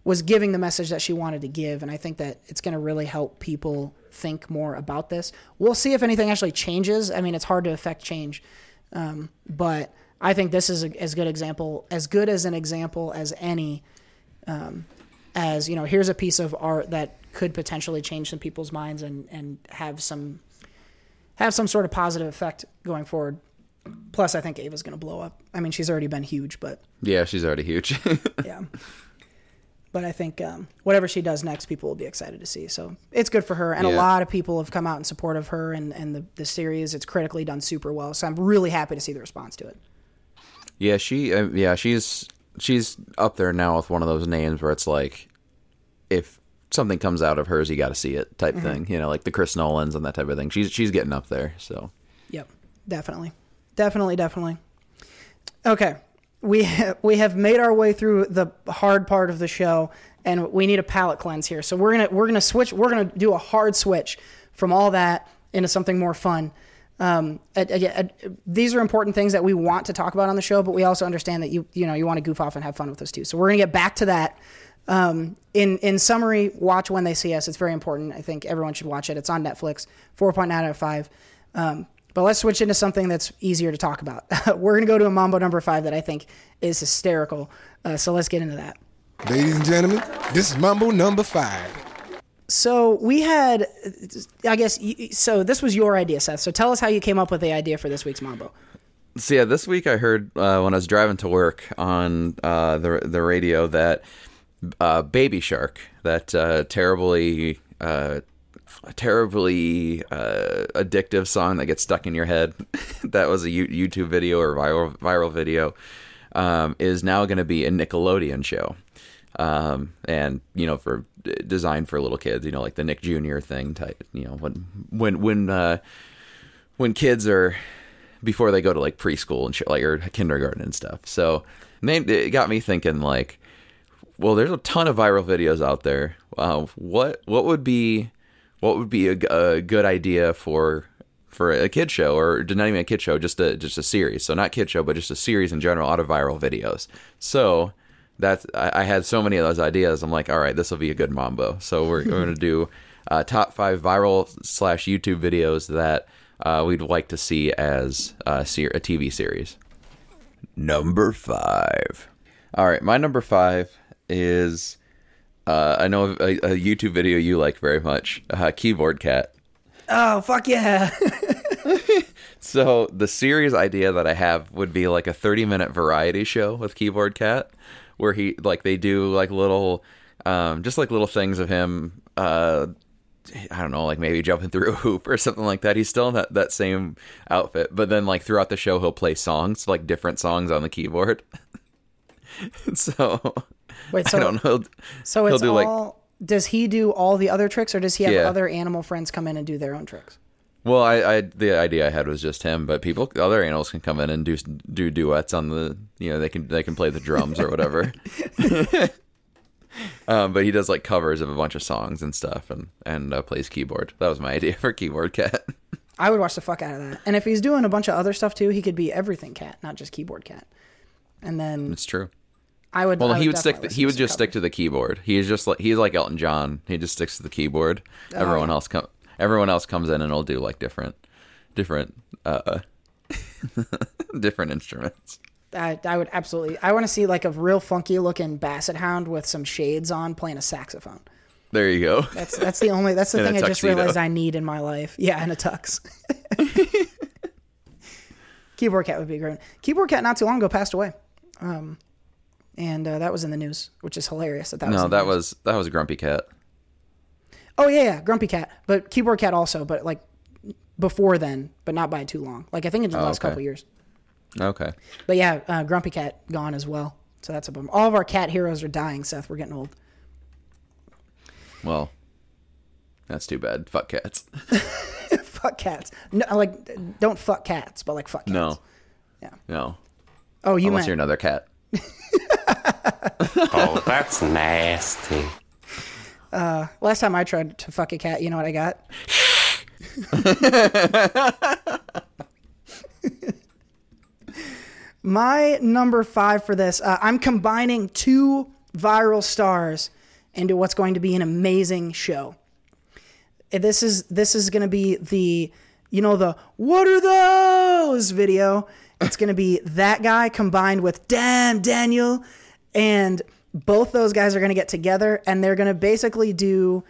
was giving the message that she wanted to give and I think that it's going to really help people think more about this. We'll see if anything actually changes. I mean, it's hard to affect change, um, but I think this is a, as good example as good as an example as any. Um, as you know, here's a piece of art that could potentially change some people's minds and and have some have some sort of positive effect going forward. Plus, I think Ava's going to blow up. I mean, she's already been huge, but Yeah, she's already huge. yeah. But I think um, whatever she does next, people will be excited to see. So it's good for her, and a lot of people have come out in support of her and and the the series. It's critically done super well, so I'm really happy to see the response to it. yeah, she. Uh, yeah, she's she's up there now with one of those names where it's like, if something comes out of hers, you got to see it type thing. You know, like the Chris Nolans and that type of thing. She's she's getting up there. So Yep, definitely, definitely, definitely. Okay, we we have made our way through the hard part of the show, and we need a palate cleanse here. So we're gonna we're gonna switch. We're gonna do a hard switch from all that into something more fun. Um, these are important things that we want to talk about on the show, but we also understand that you you know you want to goof off and have fun with us too. So we're gonna get back to that. Um, in in summary, watch when they see us. It's very important. I think everyone should watch it. It's on Netflix. Four point nine out of five. Um, but let's switch into something that's easier to talk about. We're going to go to a Mambo number five that I think is hysterical. Uh, so let's get into that. Ladies and gentlemen, this is Mambo number five. So we had, I guess, so this was your idea, Seth. So tell us how you came up with the idea for this week's Mambo. So yeah, this week I heard uh, when I was driving to work on uh, the the radio that uh, Baby Shark, that uh, terribly uh, terribly uh, addictive song that gets stuck in your head, that was a YouTube video or viral viral video, um, is now going to be a Nickelodeon show. Um, and you know, for designed for little kids, you know, like the Nick Jr. thing type, you know, when when when uh, when kids are before they go to like preschool and shit, like or kindergarten and stuff. So it got me thinking like, well, there's a ton of viral videos out there. Uh, what what would be what would be a, a good idea for for a kid show or not even a kid show, just a just a series. So not kid show, but just a series in general out of viral videos. So that's I, I had so many of those ideas. I'm like, all right, this will be a good mambo. So we're, we're going to do uh, top five viral slash YouTube videos that uh, we'd like to see as a, ser- a TV series. Number five. All right, my number five is uh, I know a, a YouTube video you like very much, uh, Keyboard Cat. Oh, fuck yeah. So the series idea that I have would be like a 30 minute variety show with Keyboard Cat where he like they do like little um just like little things of him uh I don't know, like maybe jumping through a hoop or something like that. He's still in that, that same outfit, but then like throughout the show he'll play songs, like different songs on the keyboard. so Wait, so, I don't know. so He'll it's do, like- all, does he do all the other tricks or does he have Yeah. other animal friends come in and do their own tricks? Well, I, I the idea I had was just him, but people, other animals can come in and do do duets on the, you know, they can they can play the drums or whatever. um, but he does like covers of a bunch of songs and stuff, and and uh, plays keyboard. That was my idea for Keyboard Cat. I would watch the fuck out of that. And if he's doing a bunch of other stuff too, he could be everything cat, not just keyboard cat. And then it's true. I would. Well, I he would stick. he would just stick to the keyboard. He's just like he's like Elton John. He just sticks to the keyboard. Everyone yeah. else come. Everyone else comes in and will do like different, different, uh, different instruments. I, I would absolutely. I want to see like a real funky looking basset hound with some shades on playing a saxophone. There you go. That's that's the only. That's the In thing I just realized I need in my life. Yeah, and a tux. Keyboard cat would be great. Keyboard cat not too long ago passed away, um, and uh, that was in the news, which is hilarious. That that was no, the that news. was that was Grumpy Cat. Oh yeah, yeah, Grumpy Cat, but Keyboard Cat also, but like before then, but not by too long. Like I think in the Oh, last okay. couple years. Okay. But yeah, uh, Grumpy Cat gone as well. So that's a bummer. All of our cat heroes are dying. Seth, we're getting old. Well, that's too bad. Fuck cats. fuck cats. No, like don't fuck cats, but like fuck cats. No. Yeah. No. Oh, you Unless meant you're another cat. Oh, that's nasty. last time I tried to fuck a cat, you know what I got? My number five for this, uh, I'm combining two viral stars into what's going to be an amazing show. Uh, This is this is going to be the, you know, the what are those video. It's going to be that guy combined with damn Daniel, and both those guys are going to get together and they're going to basically do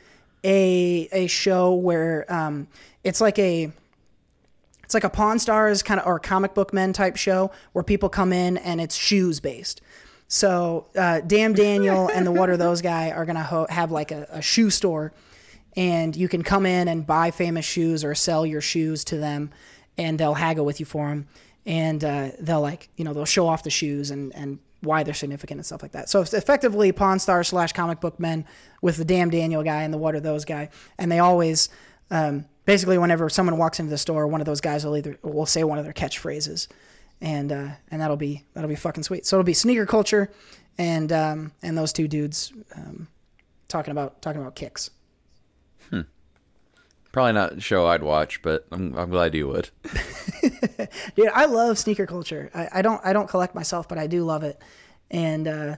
a a show where um, it's like a it's like a Pawn Stars kind of or comic book men type show where people come in and it's shoes based. So uh, Damn Daniel and the What Are Those guy are gonna ho- have like a, a shoe store, and you can come in and buy famous shoes or sell your shoes to them, and they'll haggle with you for them, and uh, they'll like you know they'll show off the shoes and and why they're significant and stuff like that. So it's effectively Pawn Stars slash comic book men with the Damn Daniel guy and the What Are Those guy, and they always um, basically whenever someone walks into the store, one of those guys will either will say one of their catchphrases, and uh, and that'll be that'll be fucking sweet. So it'll be sneaker culture, and um, and those two dudes um, talking about talking about kicks. Probably not a show I'd watch, but I'm, I'm glad you would. Dude, I love sneaker culture. I, I don't I don't collect myself, but I do love it. And uh,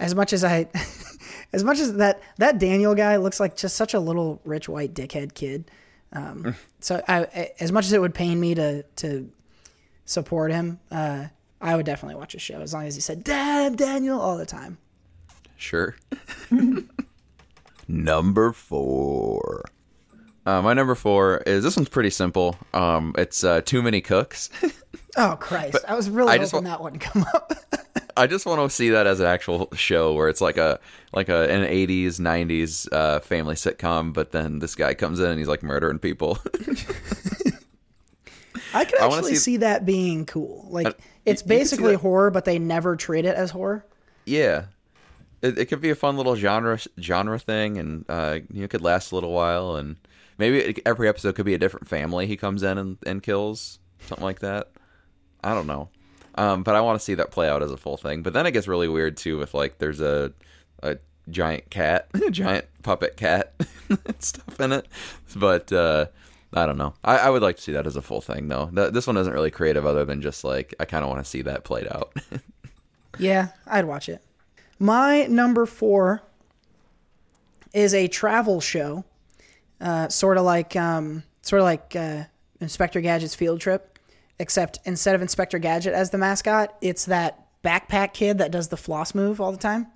as much as I, as much as that that Daniel guy looks like just such a little rich white dickhead kid. Um, so I, I- as much as it would pain me to to support him, uh, I would definitely watch his show as long as he said "Damn, Daniel" all the time. Sure. number four. Uh, my number four is this one's pretty simple. Um, it's uh, Too Many Cooks. Oh Christ! I was really I hoping wa- that wouldn't come up. I just want to see that as an actual show where it's like a like a an '80s '90s uh, family sitcom, but then this guy comes in and he's like murdering people. I could I wanna actually see- see that being cool. Like it's you- you could see basically horror, but they never treat it as horror. yeah, it, it could be a fun little genre genre thing, and uh, you know, it could last a little while, and maybe every episode could be a different family he comes in and, and kills, something like that. I don't know, um, but I want to see that play out as a full thing. But then it gets really weird too, with like there's a a giant cat, a giant puppet cat, and stuff in it. But uh, I don't know. I, I would like to see that as a full thing, though. Th- this one isn't really creative, other than just like I kind of want to see that played out. Yeah, I'd watch it. My number four is a travel show, uh, sort of like um, sort of like uh, Inspector Gadget's field trip, except instead of Inspector Gadget as the mascot, it's that backpack kid that does the floss move all the time.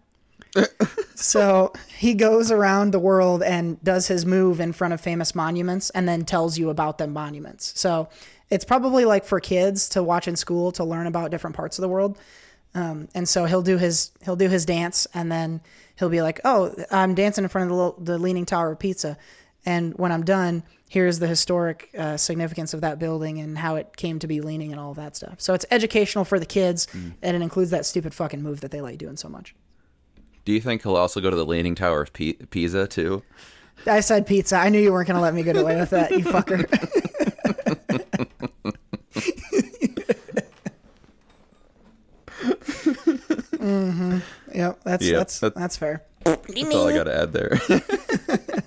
so he goes around the world and does his move in front of famous monuments and then tells you about them monuments. So it's probably like for kids to watch in school to learn about different parts of the world. Um, and so he'll do his he'll do his dance and then he'll be like, "Oh, I'm dancing in front of the, little, the Leaning Tower of Pizza." And when I'm done, here's the historic uh, significance of that building and how it came to be leaning and all that stuff. So it's educational for the kids, and it includes that stupid fucking move that they like doing so much. Do you think he'll also go to the Leaning Tower of P- Pisa too? I said pizza. I knew you weren't going to let me get away with that, you fucker. hmm Yep, that's Yeah, that's that- that's fair. That's all I got to add there.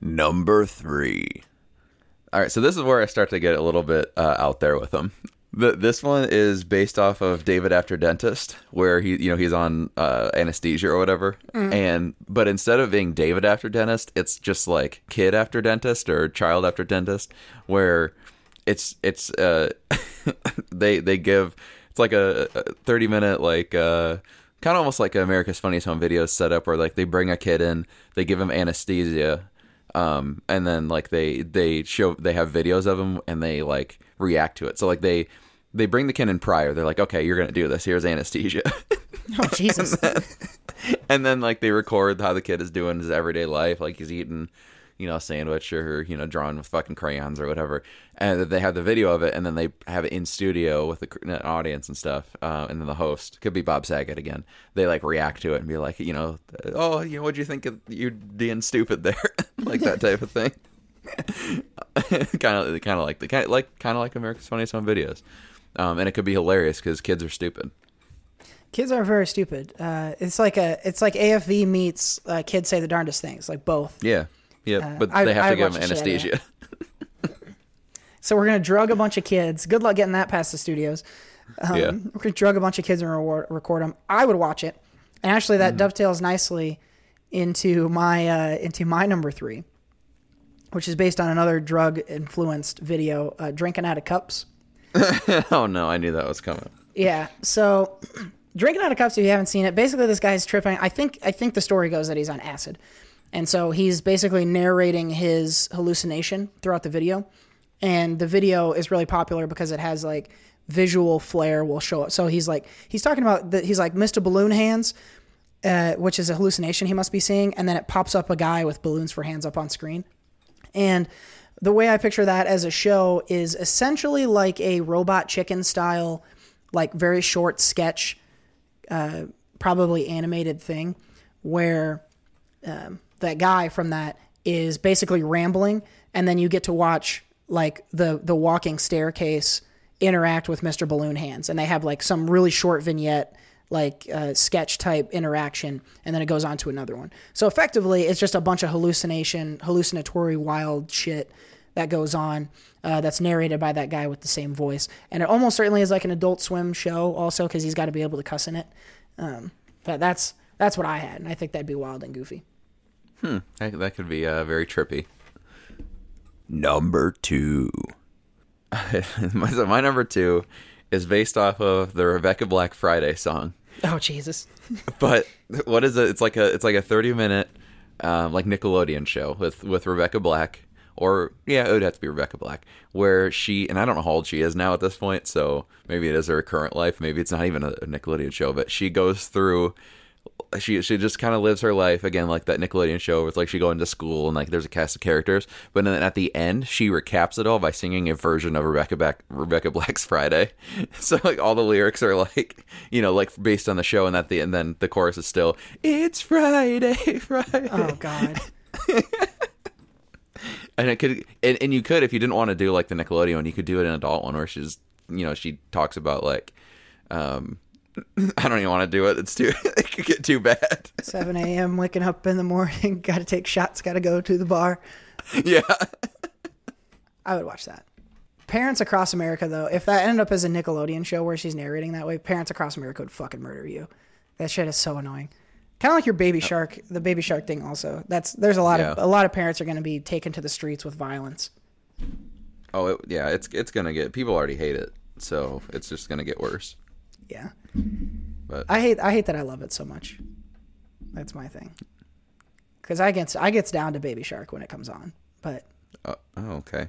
Number three. All right, so this is where I start to get a little bit uh, out there with them. The, this one is based off of David After Dentist, where he, you know, he's on uh, anesthesia or whatever, and but instead of being David After Dentist, it's just like Kid After Dentist or Child After Dentist, where it's it's uh they they give it's like a, a 30 minute like uh kind of almost like America's Funniest Home Videos setup where like they bring a kid in, they give him anesthesia, um, and then like they they show they have videos of him and they like react to it. So like they they bring the kid in prior. They're like, okay, you're gonna do this. Here's anesthesia. Oh Jesus! and then like they record how the kid is doing his everyday life, like he's eating, you know, a sandwich or you know, drawing with fucking crayons or whatever. And they have the video of it, and then they have it in studio with an audience and stuff. Uh, and then the host could be Bob Saget again. They like react to it and be like, you know, oh, you know, what'd you think of you being stupid there, like that type of thing. kind of, kind of like the kind like kind of like America's Funniest Home Videos. Um, and it could be hilarious because kids are stupid. Kids are very stupid. Uh, it's like a it's like AFV meets uh, kids say the darndest things, like both. Yeah, yeah, but I- they have I to give watch them the shit out of anesthesia. So we're gonna drug a bunch of kids. Good luck getting that past the studios. Um, Yeah. We're gonna drug a bunch of kids and reward, record them. I would watch it, and actually that dovetails nicely into my uh, into my number three, which is based on another drug influenced video, uh, drinking out of cups. oh no, I knew that was coming. Yeah. So, drinking out of cups. If you haven't seen it, basically this guy's tripping. I think I think the story goes that he's on acid, and so he's basically narrating his hallucination throughout the video. And the video is really popular because it has like visual flair will show it. So he's like he's talking about that. He's like Mr. Balloon Hands, uh, which is a hallucination he must be seeing, and then it pops up a guy with balloons for hands up on screen. And the way I picture that as a show is essentially like a robot chicken style, like very short sketch, uh, probably animated thing, where um, that guy from that is basically rambling, and then you get to watch like the the walking staircase interact with Mr. Balloon Hands, and they have like some really short vignette like uh, sketch type interaction, and then it goes on to another one. So effectively, it's just a bunch of hallucination, hallucinatory, wild shit that goes on. Uh, that's narrated by that guy with the same voice, and it almost certainly is like an Adult Swim show, also because he's got to be able to cuss in it. Um, but that's that's what I had, and I think that'd be wild and goofy. That, that could be uh, very trippy. Number two. my, so my number two is based off of the Rebecca Black Friday song. Oh Jesus! But what is it? It's like a it's like a thirty minute um, like Nickelodeon show with with Rebecca Black. Or yeah, it would have to be Rebecca Black, where she and I don't know how old she is now at this point, so maybe it is her current life, maybe it's not even a, a Nickelodeon show, but she goes through she she just kind of lives her life again like that Nickelodeon show with like she going to school and like there's a cast of characters, but then at the end she recaps it all by singing a version of Rebecca Black Rebecca Black's Friday. So like all the lyrics are like you know like based on the show, and at the and then the chorus is still it's Friday Friday. Oh God! and it could and, and you could if you didn't want to do like the Nickelodeon you could do it in an adult one where she's you know she talks about like um I don't even want to do it. It's too it could get too bad. 7 a.m. waking up in the morning, got to take shots, got to go to the bar. yeah. I would watch that. Parents Across America, though, if that ended up as a Nickelodeon show where she's narrating that way, Parents Across America would fucking murder you. That shit is so annoying. Kind of like your Baby Shark, the Baby Shark thing. Also, that's there's a lot of a lot of parents are going to be taken to the streets with violence. Oh it, yeah, it's it's gonna get people already hate it, so it's just gonna get worse. Yeah, But I hate I hate that I love it so much. That's my thing. Because I gets I gets down to Baby Shark when it comes on, but oh, oh, okay,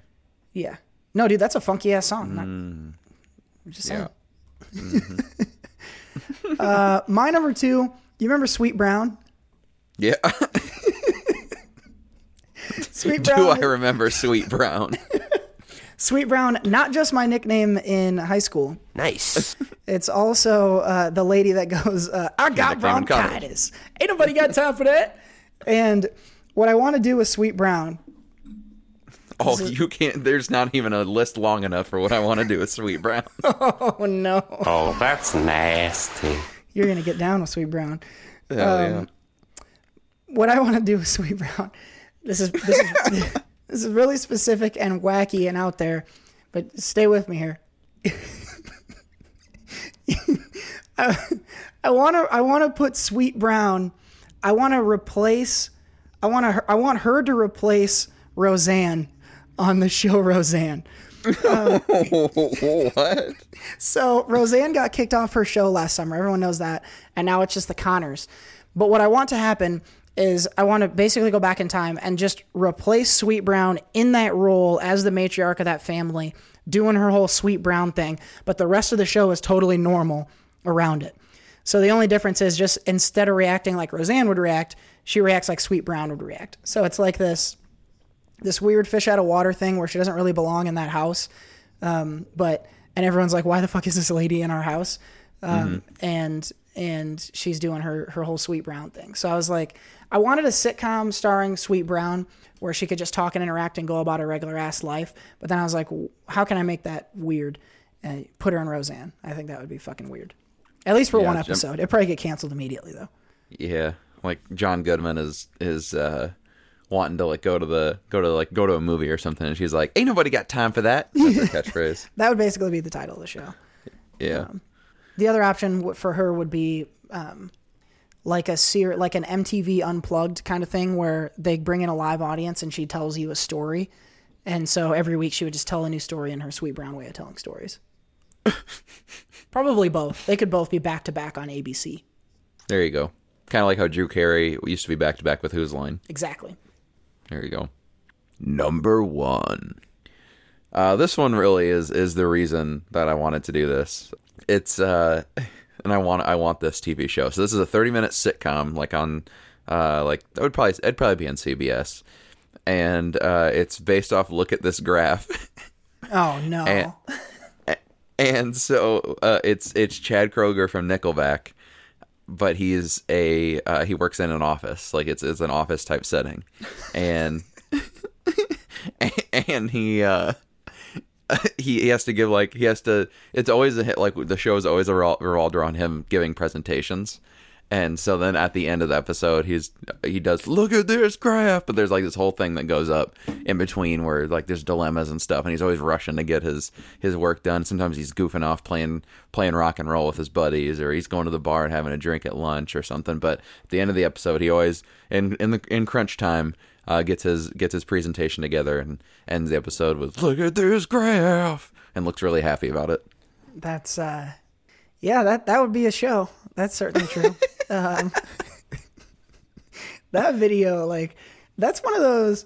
yeah, no, dude, that's a funky ass song. Not- I'm just saying. yeah, Uh, my number two, you remember Sweet Brown? yeah. Sweet Do Brown. I remember Sweet Brown? Sweet Brown, not just my nickname in high school. Nice. It's also uh, the lady that goes, uh, I got nickname in college. bronchitis. Ain't nobody got time for that. And what I want to do with Sweet Brown, Oh, you can't. There's not even a list long enough for what I want to do with Sweet Brown. oh no, oh, that's nasty. you're going to get down with Sweet Brown. Hell yeah. What I want to do with Sweet Brown, this is, this is, this is really specific and wacky and out there, but stay with me here. I, want to I want to put Sweet Brown. I want to replace. I want to. I want her to replace Roseanne on the show Roseanne. what? So Roseanne got kicked off her show last summer. Everyone knows that. And now it's just the Conners. But what I want to happen is I want to basically go back in time and just replace Sweet Brown in that role as the matriarch of that family, doing her whole Sweet Brown thing. But the rest of the show is totally normal around it. So the only difference is just instead of reacting like Roseanne would react, she reacts like Sweet Brown would react. So it's like this this weird fish out of water thing where she doesn't really belong in that house. Um, but and everyone's like, why the fuck is this lady in our house? Um, and and she's doing her her whole Sweet Brown thing. So I was like, I wanted a sitcom starring Sweet Brown where she could just talk and interact and go about her regular ass life. But then I was like, how can I make that weird? And put her in Roseanne. I think that would be fucking weird. At least for Yeah, one Jim- episode. It'd probably get canceled immediately though. Yeah, like John Goodman is is uh wanting to like go to the go to like go to a movie or something, and she's like, "Ain't nobody got time for that." That's her catchphrase. That would basically be the title of the show. Yeah, The other option for her would be um, like a ser- like an MTV unplugged kind of thing where they bring in a live audience and she tells you a story. And so every week she would just tell a new story in her sweet brown way of telling stories. Probably both. They could both be back to back on ABC. there you go. Kind of like how Drew Carey used to be back to back with Whose Line. Exactly. There you go. Number one. Uh, this one really is is the reason that I wanted to do this. It's uh, and I want I want this TV show. So this is a thirty minute sitcom, like on uh, like that would probably it'd probably be on CBS, and uh, it's based off Look at This Graph. Oh no. And- and so uh, it's it's Chad Kroeger from Nickelback, but he's a uh, he works in an office, like it's it's an office type setting, and and he uh, he he has to give like he has to. It's always a hit. Like the show is always revol- revolved around him giving presentations. And so then at the end of the episode, he's he does look at this graph, but there's like this whole thing that goes up in between where like there's dilemmas and stuff, and he's always rushing to get his his work done. Sometimes he's goofing off playing playing rock and roll with his buddies, or he's going to the bar and having a drink at lunch or something. But at the end of the episode, he always in in the in crunch time uh, gets his gets his presentation together and ends the episode with look at this graph and looks really happy about it. That's uh yeah, that that would be a show. That's certainly true. um, that video, like, that's one of those.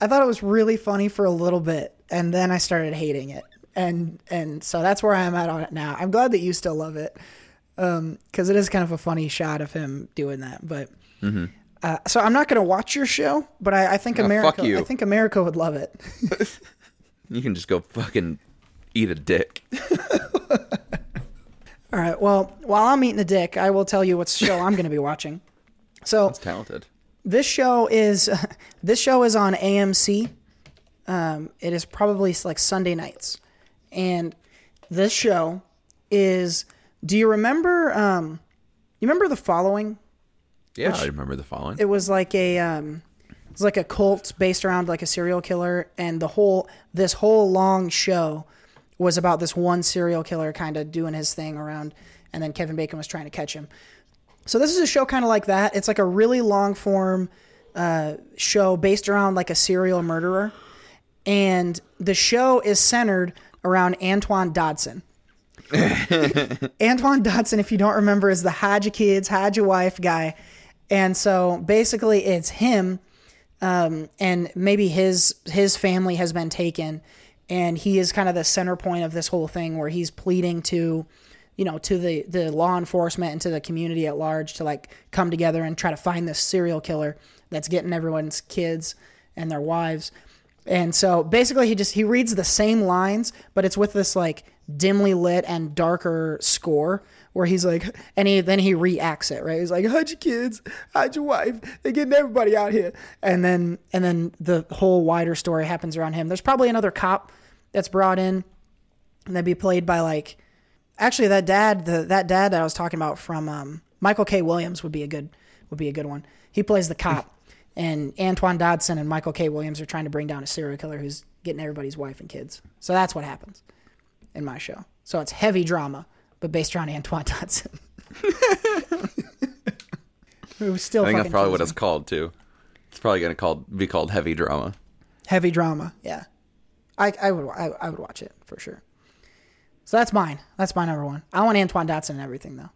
I thought it was really funny for a little bit, and then I started hating it, and and so that's where I'm at on it now. I'm glad that you still love it, because it is kind of a funny shot of him doing that. But uh, so I'm not going to watch your show, but I, I think America. I think America would love it. You can just go fucking eat a dick. All right. Well, while I'm eating a dick, I will tell you what show I'm going to be watching. So It's talented. this show is this show is on AMC. Um, it is probably like Sunday nights, and this show is. Do you remember? Um, you remember the following? Yeah, I remember the following. It was like a um, it was like a cult based around like a serial killer, and the whole this whole long show was about this one serial killer kind of doing his thing around, and then Kevin Bacon was trying to catch him. So this is a show kind of like that. It's like a really long form uh, show based around like a serial murderer, and the show is centered around Antoine Dodson. Antoine Dodson, if you don't remember, is the hide your kids, hide your wife guy. And so basically it's him um, and maybe his his family has been taken and he is kind of the center point of this whole thing where he's pleading to you know to the the law enforcement and to the community at large to like come together and try to find this serial killer that's getting everyone's kids and their wives. And so basically he just he reads the same lines, but it's with this like dimly lit and darker score where he's like and he then he reacts it, right? He's like, Hide your kids, hide your wife, they're getting everybody out here. And then and then the whole wider story happens around him. There's probably another cop that's brought in and that'd be played by like actually that dad the that dad that I was talking about from um, Michael K. Williams would be a good would be a good one. He plays the cop, and Antoine Dodson and Michael K. Williams are trying to bring down a serial killer who's getting everybody's wife and kids. So that's what happens in my show. So it's heavy drama, but based around Antoine Dodson. Who's still I think that's fucking probably what kills it's called too. It's probably gonna called be called heavy drama. heavy drama. Yeah. I, I would I, I would watch it for sure. So that's mine. That's my number one. I want Antoine Dodson and everything though.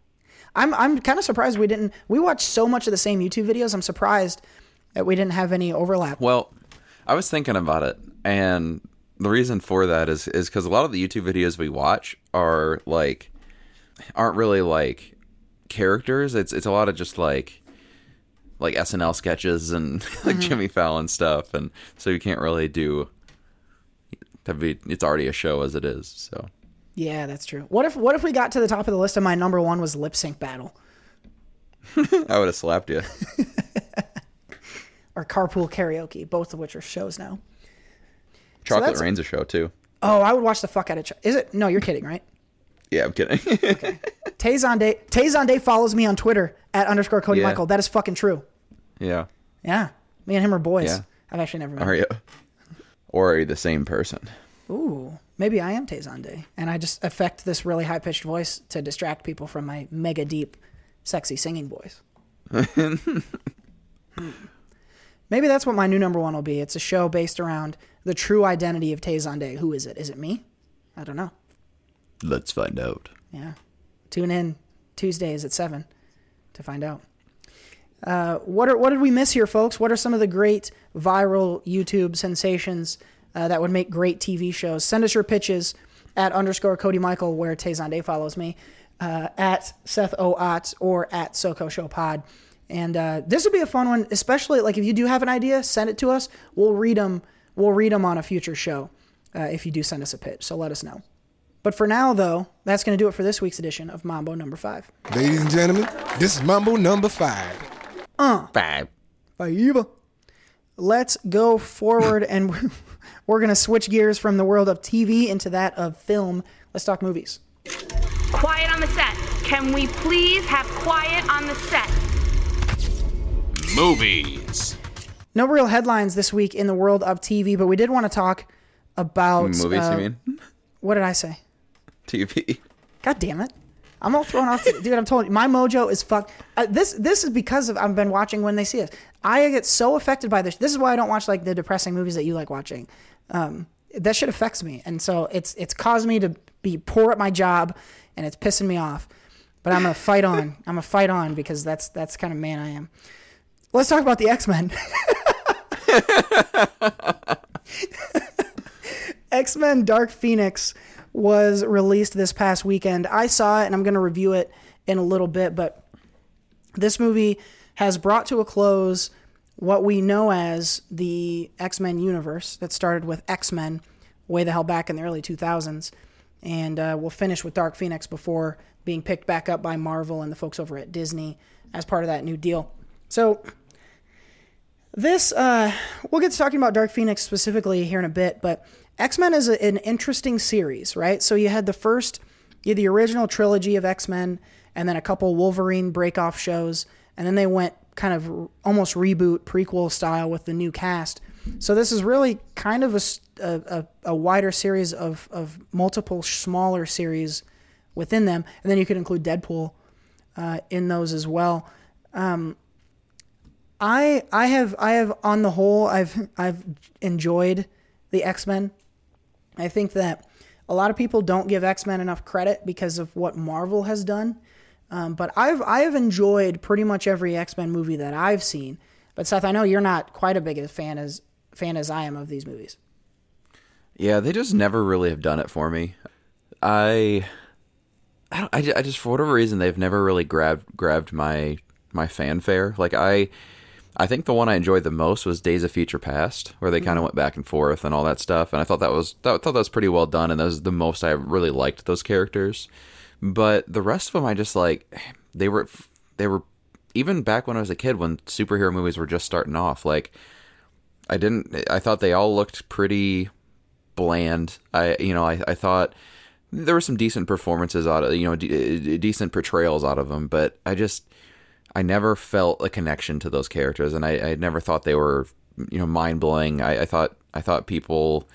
I'm I'm kind of surprised we didn't. We watched so much of the same YouTube videos. I'm surprised that we didn't have any overlap. Well, I was thinking about it, and the reason for that is is because a lot of the YouTube videos we watch are like aren't really like characters. It's it's a lot of just like like SNL sketches and like mm-hmm. Jimmy Fallon stuff, and so you can't really do. be- It's already a show as it is, so Yeah, that's true. What if what if we got to the top of the list and my number one was lip sync battle I would have slapped you. or carpool karaoke, both of which are shows now. Chocolate that's- Rain's a show too. Oh, I would watch the fuck out of. Ch- Is it? No, you're kidding, right? Yeah, I'm kidding. Tay Zonday. Tay Zonday follows me on Twitter at underscore Cody Yeah. Michael. That is fucking true. yeah, Yeah, me and him are boys. Yeah. I've actually never met. are you? Or are you the same person? Ooh, maybe I am Tay Zonday, and I just affect this really high pitched voice to distract people from my mega deep, sexy singing voice. Hmm. Maybe that's what my new number one will be. It's a show based around the true identity of Tazon Day. Who is it? Is it me? I don't know. Let's find out. Yeah. Tune in Tuesdays at seven to find out. Uh, what are what did we miss here, folks? What are some of the great viral YouTube sensations uh, that would make great TV shows? Send us your pitches at underscore Cody Michael, where Tay Zonday follows me, uh, at Seth O. Ott, or at Soko Show Pod. And uh, this would be a fun one, especially like if you do have an idea, send it to us. We'll read them. We'll read them on a future show uh, if you do send us a pitch. So let us know. But for now, though, that's going to do it for this week's edition of Mambo Number Five. Ladies and gentlemen, this is Mambo number five. Five. Bye. Let's go forward, and we're going to switch gears from the world of TV into that of film. Let's talk movies. Quiet on the set. Can we please have quiet on the set? Movies. No real headlines this week in the world of TV, but we did want to talk about Movies, uh, you mean? What did I say? TV. God damn it! I'm all thrown off, dude. I'm told you, my mojo is fucked. Uh, this this is because of I've been watching when they see us. I get so affected by this. This is why I don't watch like the depressing movies that you like watching. Um, that shit affects me, and so it's it's caused me to be poor at my job, and it's pissing me off. But I'm gonna fight on. I'm gonna fight on because that's that's kind of man I am. Let's talk about the X Men. X Men Dark Phoenix was released this past weekend. I saw it and I'm going to review it in a little bit, but this movie has brought to a close what we know as the X Men universe that started with X Men way the hell back in the early 2000s. And uh, we'll finish with Dark Phoenix before being picked back up by Marvel and the folks over at Disney as part of that new deal. So, this, uh, we'll get to talking about Dark Phoenix specifically here in a bit, but X Men is a, an interesting series, right? So you had the first, you had the original trilogy of X Men, and then a couple Wolverine breakoff shows, and then they went kind of almost reboot prequel style with the new cast. So this is really kind of a wider series of, of multiple smaller series within them, and then you could include Deadpool uh, in those as well. I I have I have on the whole I've I've enjoyed the X Men. I think that a lot of people don't give X Men enough credit because of what Marvel has done. Um, but I've I have enjoyed pretty much every X Men movie that I've seen. But Seth, I know you're not quite a big a fan as fan as I am of these movies. Yeah, they just never really have done it for me. I, I, I just for whatever reason they've never really grabbed grabbed my my fanfare. Like I, I think the one I enjoyed the most was Days of Future Past, where they kind of mm-hmm. went back and forth and all that stuff. And I thought that was that, I thought that was pretty well done, and that was the most I really liked those characters. But the rest of them, I just like they were they were even back when I was a kid when superhero movies were just starting off. Like I didn't. I thought they all looked pretty bland. I you know I, I thought there were some decent performances out of you know d- uh, decent portrayals out of them, but I just I never felt a connection to those characters, and I, I never thought they were you know mind blowing. I, I thought I thought people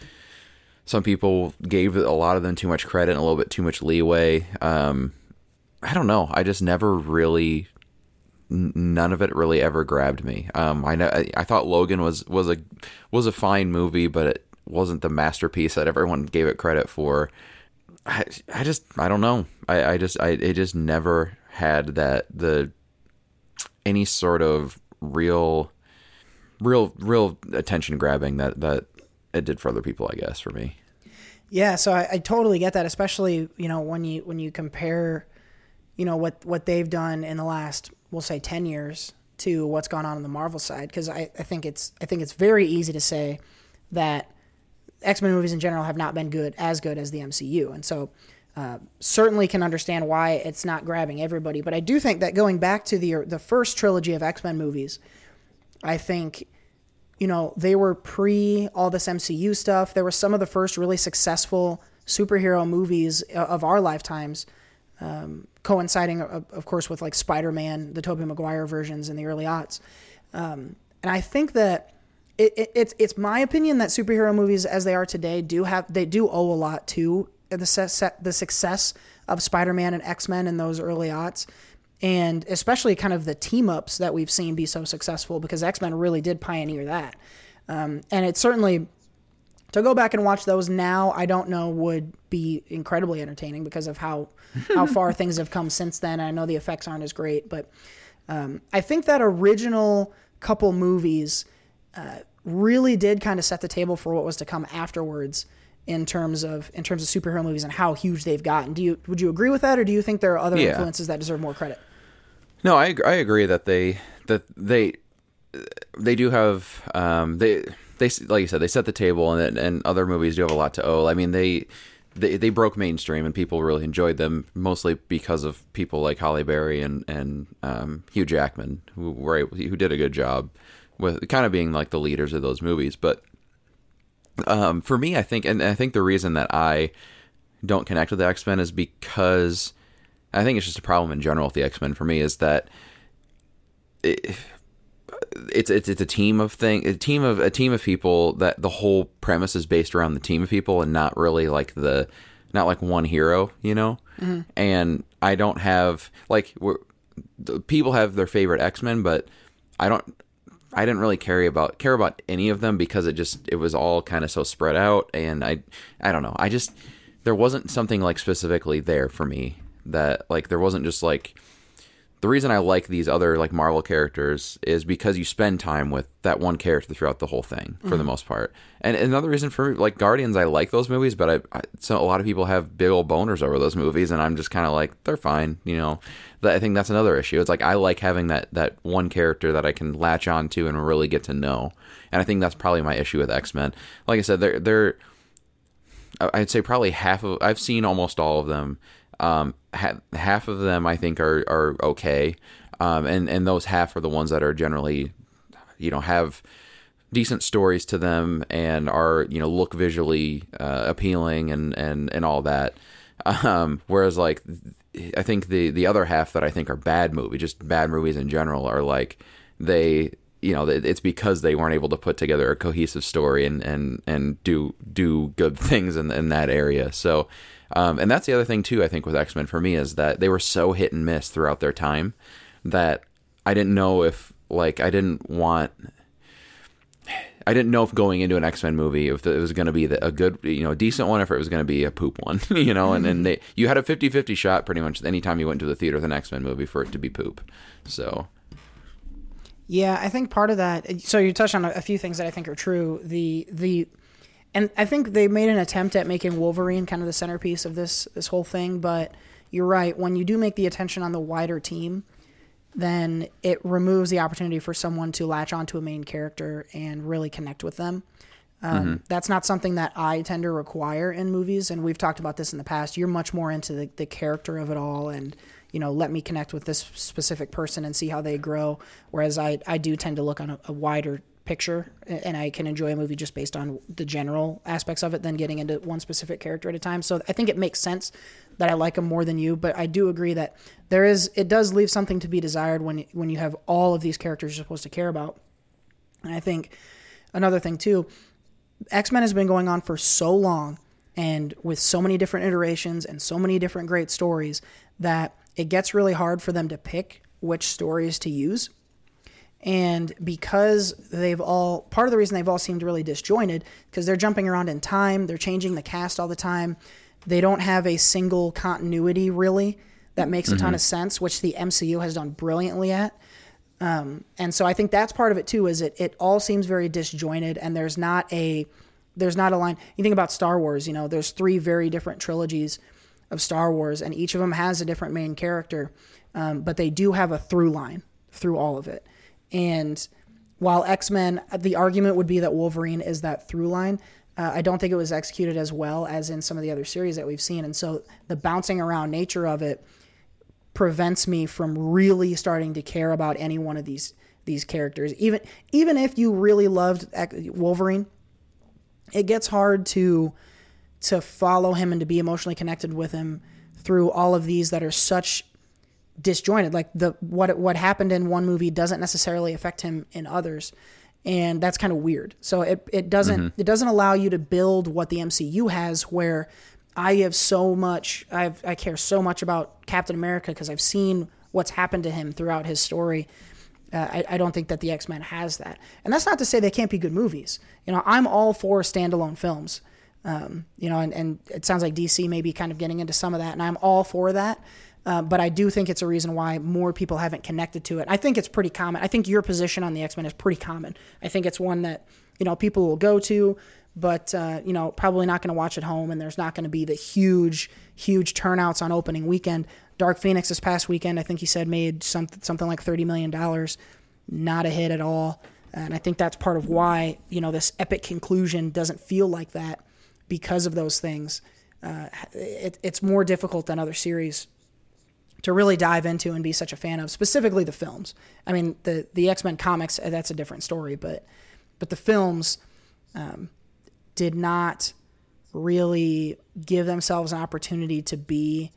some people gave a lot of them too much credit and a little bit too much leeway. Um, I don't know. I just never really n- none of it really ever grabbed me. Um, I know I, I thought Logan was was a was a fine movie, but it wasn't the masterpiece that everyone gave it credit for. I I just I don't know. I I just I it just never had that the any sort of real real real attention grabbing that that it did for other people. I guess for me. Yeah, so I, I totally get that, especially you know when you when you compare, you know what what they've done in the last we'll say ten years to what's gone on on the Marvel side, because I, I think it's I think it's very easy to say that X Men movies in general have not been good as good as the MCU, and so uh, certainly can understand why it's not grabbing everybody. But I do think that going back to the the first trilogy of X Men movies, I think you know, they were pre all this MCU stuff. They were some of the first really successful superhero movies of our lifetimes, um, coinciding, of, of, course, with like Spider Man, the Tobey Maguire versions in the early aughts. Um, and I think that it, it, it's it's my opinion that superhero movies as they are today do have they do owe a lot to the the success of Spider Man and X Men in those early aughts and especially kind of the team ups that we've seen be so successful because X Men really did pioneer that. Um, and it certainly to go back and watch those now, I don't know would be incredibly entertaining because of how how far things have come since then. I know the effects aren't as great, but um, I think that original couple movies uh, really did kind of set the table for what was to come afterwards in terms of in terms of superhero movies and how huge they've gotten. Do you would you agree with that, or do you think there are other yeah. influences that deserve more credit? No, I I agree that they that they they do have um, they they like you said they set the table and and other movies do have a lot to owe. I mean they. They, they broke mainstream and people really enjoyed them mostly because of people like Halle Berry and and um, Hugh Jackman who were able, who did a good job with kind of being like the leaders of those movies. But um, for me, I think, and I think the reason that I don't connect with the X Men is because I think it's just a problem in general with the X Men for me is that it, it's it's it's a team of thing a team of a team of people that the whole premise is based around the team of people and not really like the not like one hero, you know. Mm-hmm. And I don't have like people have their favorite X Men, but I don't. I didn't really care about care about any of them because it just it was all kind of so spread out, and I I don't know. I just there wasn't something like specifically there for me that like there wasn't just like the reason I like these other like Marvel characters is because you spend time with that one character throughout the whole thing for mm-hmm. the most part. And another reason for like Guardians, I like those movies, but I, I so a lot of people have big old boners over those movies, and I'm just kind of like they're fine, you know. I think that's another issue. It's like I like having that that one character that I can latch on to and really get to know, and I think that's probably my issue with X Men. Like I said, they're they're I'd say probably half of I've seen almost all of them um, ha- half of them I think are are okay, um, and and those half are the ones that are generally, you know, have decent stories to them and are you know look visually uh, appealing and and and all that. Um, whereas like I think the the other half that I think are bad movies, just bad movies in general, are like they you know it's because they weren't able to put together a cohesive story and and and do do good things in in that area. So um, and that's the other thing too. I think with X Men for me is that they were so hit and miss throughout their time that I didn't know if like I didn't want. I didn't know if going into an X Men movie if it was going to be a good, you know, a decent one, if it was going to be a poop one, you know, and then they you had a 50-50 shot pretty much anytime you went to the theater with an X Men movie for it to be poop. So yeah, I think part of that. So you touched on a few things that I think are true. The the and I think they made an attempt at making Wolverine kind of the centerpiece of this this whole thing. But you're right. When you do make the attention on the wider team, then it removes the opportunity for someone to latch onto a main character and really connect with them. Um, mm-hmm. That's not something that I tend to require in movies, and we've talked about this in the past. You're much more into the, the character of it all, and you know, let me connect with this specific person and see how they grow. Whereas I, I do tend to look on a, a wider picture and I can enjoy a movie just based on the general aspects of it than getting into one specific character at a time. So I think it makes sense that I like them more than you, but I do agree that there is it does leave something to be desired when when you have all of these characters you're supposed to care about. And I think another thing too, X-Men has been going on for so long and with so many different iterations and so many different great stories that it gets really hard for them to pick which stories to use And because they've all, part of the reason they've all seemed really disjointed, because they're jumping around in time, they're changing the cast all the time. They don't have a single continuity really that makes a ton of sense, which the MCU has done brilliantly at. Um, and so I think that's part of it too. Is it it all seems very disjointed, and there's not a there's not a line. You think about Star Wars, you know, there's three very different trilogies of Star Wars, and each of them has a different main character, um, but they do have a through line through all of it. And while X Men, the argument would be that Wolverine is that through line. Uh, I don't think it was executed as well as in some of the other series that we've seen, and so the bouncing around nature of it prevents me from really starting to care about any one of these these characters. Even even if you really loved Wolverine, it gets hard to to follow him and to be emotionally connected with him through all of these that are such disjointed. Like the what what happened in one movie doesn't necessarily affect him in others, and that's kind of weird. So it it doesn't it doesn't allow you to build what the MCU has, where I have so much I've I care so much about Captain America because I've seen what's happened to him throughout his story. Uh, I, I don't think that the X Men has that, and that's not to say they can't be good movies. You know, I'm all for standalone films. Um, you know, and, and it sounds like DC may be kind of getting into some of that, and I'm all for that. Uh, but I do think it's a reason why more people haven't connected to it. I think it's pretty common. I think your position on the X Men is pretty common. I think it's one that you know people will go to, but uh, you know probably not going to watch at home, and there's not going to be the huge, huge turnouts on opening weekend. Dark Phoenix this past weekend, I think he said made something something like thirty million dollars, not a hit at all. And I think that's part of why you know this epic conclusion doesn't feel like that because of those things. Uh, it, it's more difficult than other series to really dive into and be such a fan of, specifically the films. I mean, the the X Men comics uh, that's a different story, but but the films um, did not really give themselves an opportunity to be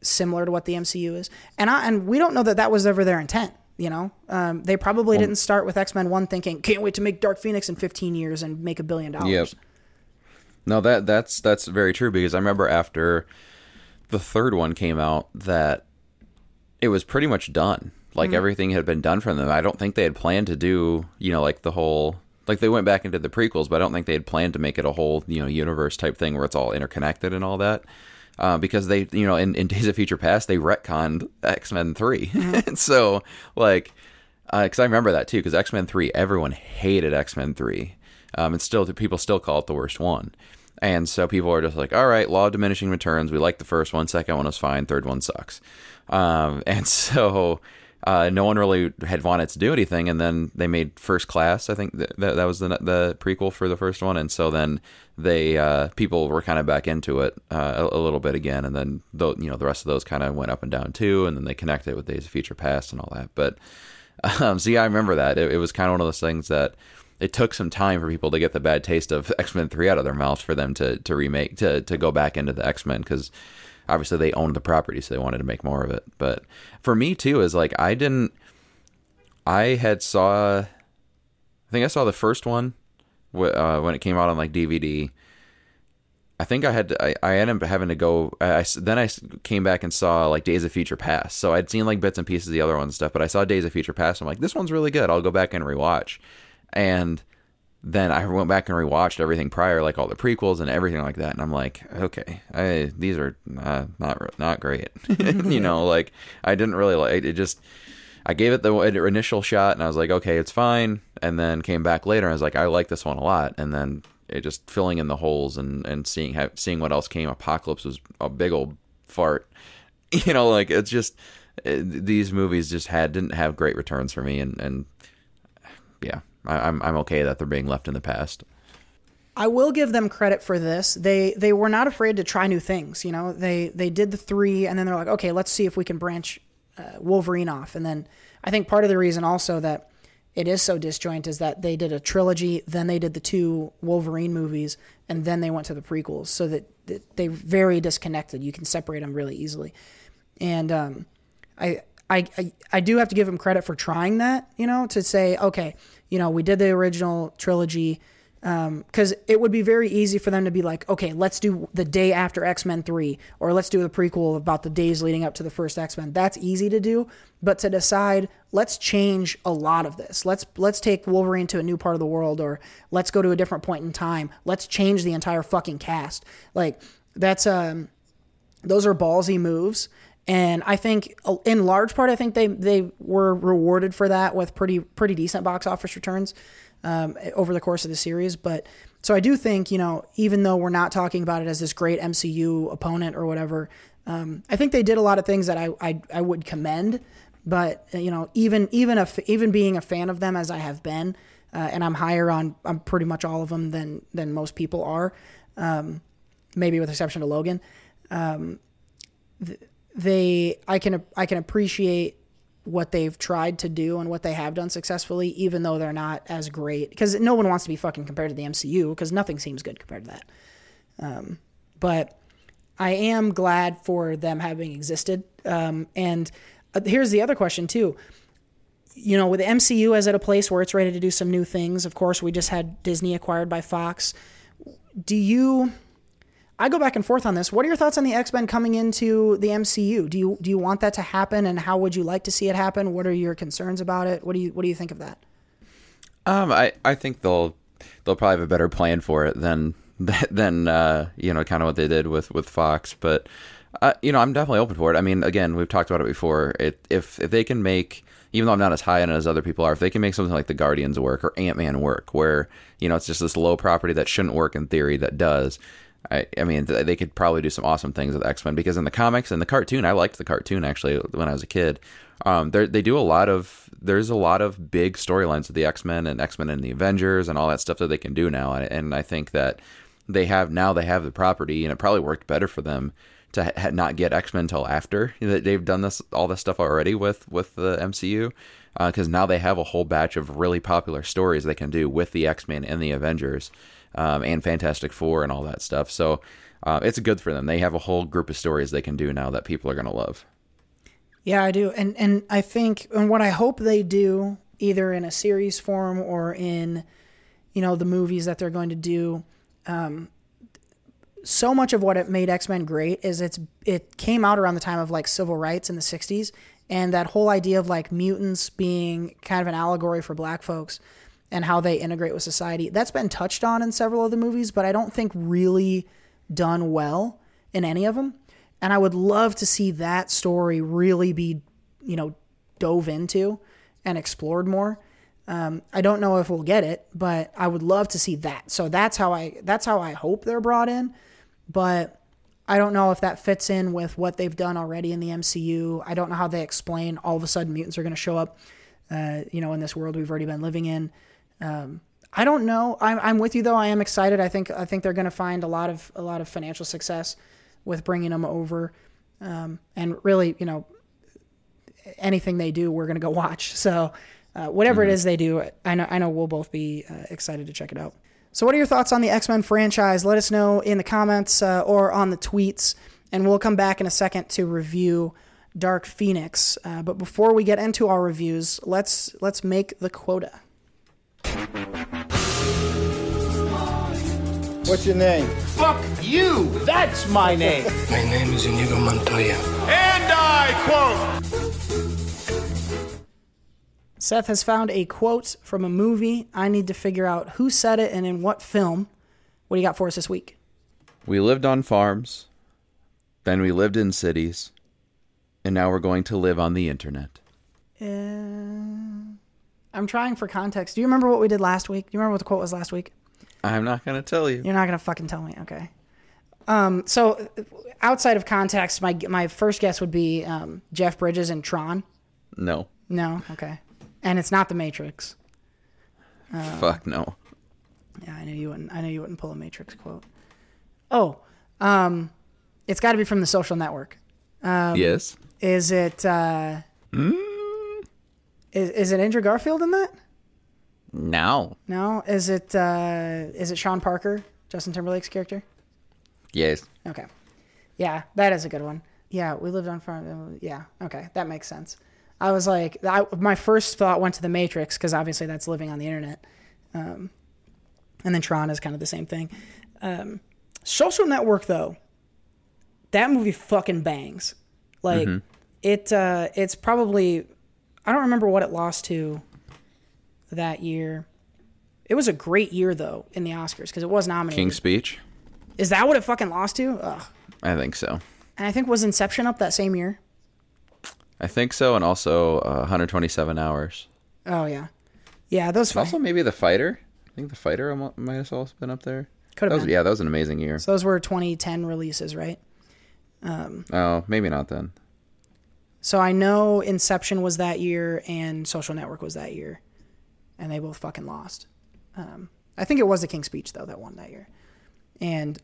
similar to what the MCU is, and I and we don't know that that was ever their intent. You know, um, they probably didn't start with X Men One thinking, "Can't wait to make Dark Phoenix in 15 years and make a billion dollars." Yep. No, that that's that's very true because I remember after the third one came out that it was pretty much done. Like everything had been done from them. I don't think they had planned to do, you know, like the whole like they went back into the prequels, but I don't think they had planned to make it a whole, you know, universe type thing where it's all interconnected and all that. Uh, because they, you know, in, in Days of Future Past, they retconned X Men 3. and so, like, because I remember that too, because X Men 3, everyone hated X Men 3. Um, and still, people still call it the worst one. And so people are just like, all right, law of diminishing returns. We like the first one, second one was fine. Third one sucks. Um, and so uh, no one really had wanted to do anything. And then they made First Class. I think that that was the the prequel for the first one. And so then they uh, people were kind of back into it uh, a, a little bit again. And then the, you know the rest of those kind of went up and down too. And then they connected with Days of Future Past and all that. But um, so yeah, I remember that. It, it was kind of one of those things that it took some time for people to get the bad taste of X Men Three out of their mouths for them to to remake to to go back into the X Men because obviously they owned the property, so they wanted to make more of it. But for me too, is like I didn't. I had saw, I think I saw the first one uh, when it came out on like DVD. I think I had to, I, I ended up having to go. I, I then I came back and saw like Days of Future Past. So I'd seen like bits and pieces of the other ones and stuff, but I saw Days of Future Past. I'm like, this one's really good. I'll go back and rewatch. And then I went back and rewatched everything prior, like all the prequels and everything like that, and I'm like, okay, I, these are uh, not not great. you know, like I didn't really like it. Just I gave it the initial shot, and I was like, okay, it's fine. And then came back later, and I was like, I like this one a lot. And then it just filling in the holes and and seeing how seeing what else came. Apocalypse was a big old fart. You know, like it's just it, these movies just had didn't have great returns for me, and and yeah, I, I'm I'm okay that they're being left in the past. I will give them credit for this. They they were not afraid to try new things. You know, they they did the three, and then they're like, okay, let's see if we can branch uh, Wolverine off. And then I think part of the reason also that it is so disjoint is that they did a trilogy, then they did the two Wolverine movies, and then they went to the prequels, so that, that they very disconnected. You can separate them really easily, and um, I. I, I, I do have to give them credit for trying that, you know, to say, okay, you know, we did the original trilogy, because it would be very easy for them to be like, okay, let's do the day after X Men 3, or let's do the prequel about the days leading up to the first X Men. That's easy to do, but to decide, let's change a lot of this. Let's let's take Wolverine to a new part of the world, or let's go to a different point in time. Let's change the entire fucking cast. Like that's um, those are ballsy moves. And I think, in large part, I think they they were rewarded for that with pretty pretty decent box office returns um, over the course of the series. But so I do think, you know, even though we're not talking about it as this great MCU opponent or whatever, um, I think they did a lot of things that I, I, I would commend. But you know, even even a, even being a fan of them as I have been, uh, and I'm higher on on pretty much all of them than than most people are, um, maybe with exception to Logan. Um, th- they I can I can appreciate what they've tried to do and what they have done successfully, even though they're not as great. Because no one wants to be fucking compared to the MCU because nothing seems good compared to that. Um, but I am glad for them having existed. Um, and uh, here's the other question too. You know, with the MCU as at a place where it's ready to do some new things. Of course, we just had Disney acquired by Fox. Do you? I go back and forth on this. What are your thoughts on the X Men coming into the MCU? Do you do you want that to happen, and how would you like to see it happen? What are your concerns about it? What do you what do you think of that? Um, I, I think they'll they'll probably have a better plan for it than than uh, you know kind of what they did with with Fox. But uh, you know, I'm definitely open for it. I mean, again, we've talked about it before. It if if they can make even though I'm not as high on it as other people are, if they can make something like the Guardians work or Ant Man work, where you know it's just this low property that shouldn't work in theory that does, I, I mean, they could probably do some awesome things with X Men because in the comics and the cartoon, I liked the cartoon actually when I was a kid. Um, they do a lot of there's a lot of big storylines with the X Men and X Men and the Avengers and all that stuff that they can do now, and, and I think that they have now they have the property, and it probably worked better for them to ha- not get X Men until after that they've done this all this stuff already with with the MCU because uh, now they have a whole batch of really popular stories they can do with the X Men and the Avengers um, and Fantastic Four and all that stuff. So uh, it's good for them. They have a whole group of stories they can do now that people are going to love. Yeah, I do, and and I think and what I hope they do, either in a series form or in, you know, the movies that they're going to do. Um, so much of what it made X Men great is it's it came out around the time of like civil rights in the '60s, and that whole idea of like mutants being kind of an allegory for Black folks and how they integrate with society. That's been touched on in several of the movies, but I don't think really done well in any of them. And I would love to see that story really be, you know, dove into and explored more. Um, I don't know if we'll get it, but I would love to see that. So that's how I that's how I hope they're brought in. But I don't know if that fits in with what they've done already in the MCU. I don't know how they explain all of a sudden mutants are going to show up, uh, you know, in this world we've already been living in. Um, I don't know. I'm, I'm with you though. I am excited. I think I think they're going to find a lot of a lot of financial success with bringing them over, um, and really, you know, anything they do, we're going to go watch. So, uh, whatever mm-hmm. it is they do, I know I know we'll both be uh, excited to check it out. So, what are your thoughts on the X Men franchise? Let us know in the comments uh, or on the tweets, and we'll come back in a second to review Dark Phoenix. Uh, but before we get into our reviews, let's let's make the quota. What's your name? Fuck you! That's my name! My name is Inigo Montoya. And I quote! Seth has found a quote from a movie. I need to figure out who said it and in what film. What do you got for us this week? We lived on farms, then we lived in cities, and now we're going to live on the internet. Uh, I'm trying for context. Do you remember what we did last week? Do you remember what the quote was last week? I'm not going to tell you. You're not going to fucking tell me. Okay. Um, so outside of context, my my first guess would be um, Jeff Bridges and Tron. No. No. Okay. And it's not the Matrix. Uh, Fuck no. Yeah, I knew you wouldn't. I knew you wouldn't pull a Matrix quote. Oh, um, it's got to be from the Social Network. Um, yes. Is it? Uh, mm? Is is it Andrew Garfield in that? No. No. Is it? Uh, is it Sean Parker, Justin Timberlake's character? Yes. Okay. Yeah, that is a good one. Yeah, we lived on farm. Yeah. Okay, that makes sense. I was like, I, my first thought went to the Matrix because obviously that's living on the internet. Um, and then Tron is kind of the same thing. Um, Social Network though, that movie fucking bangs. Like it, uh, it's probably I don't remember what it lost to that year. It was a great year though in the Oscars because it was nominated. King's Speech. Is that what it fucking lost to? Ugh. I think so. And I think was Inception up that same year. I think so, and also uh, 127 hours. Oh yeah, yeah. Those fi- Also, maybe the fighter. I think the fighter might have also been up there. Could have been. yeah, that was an amazing year. So those were 2010 releases, right? oh, maybe not then. So I know Inception was that year and Social Network was that year, and they both fucking lost. Um, I think it was the King's Speech though that won that year, and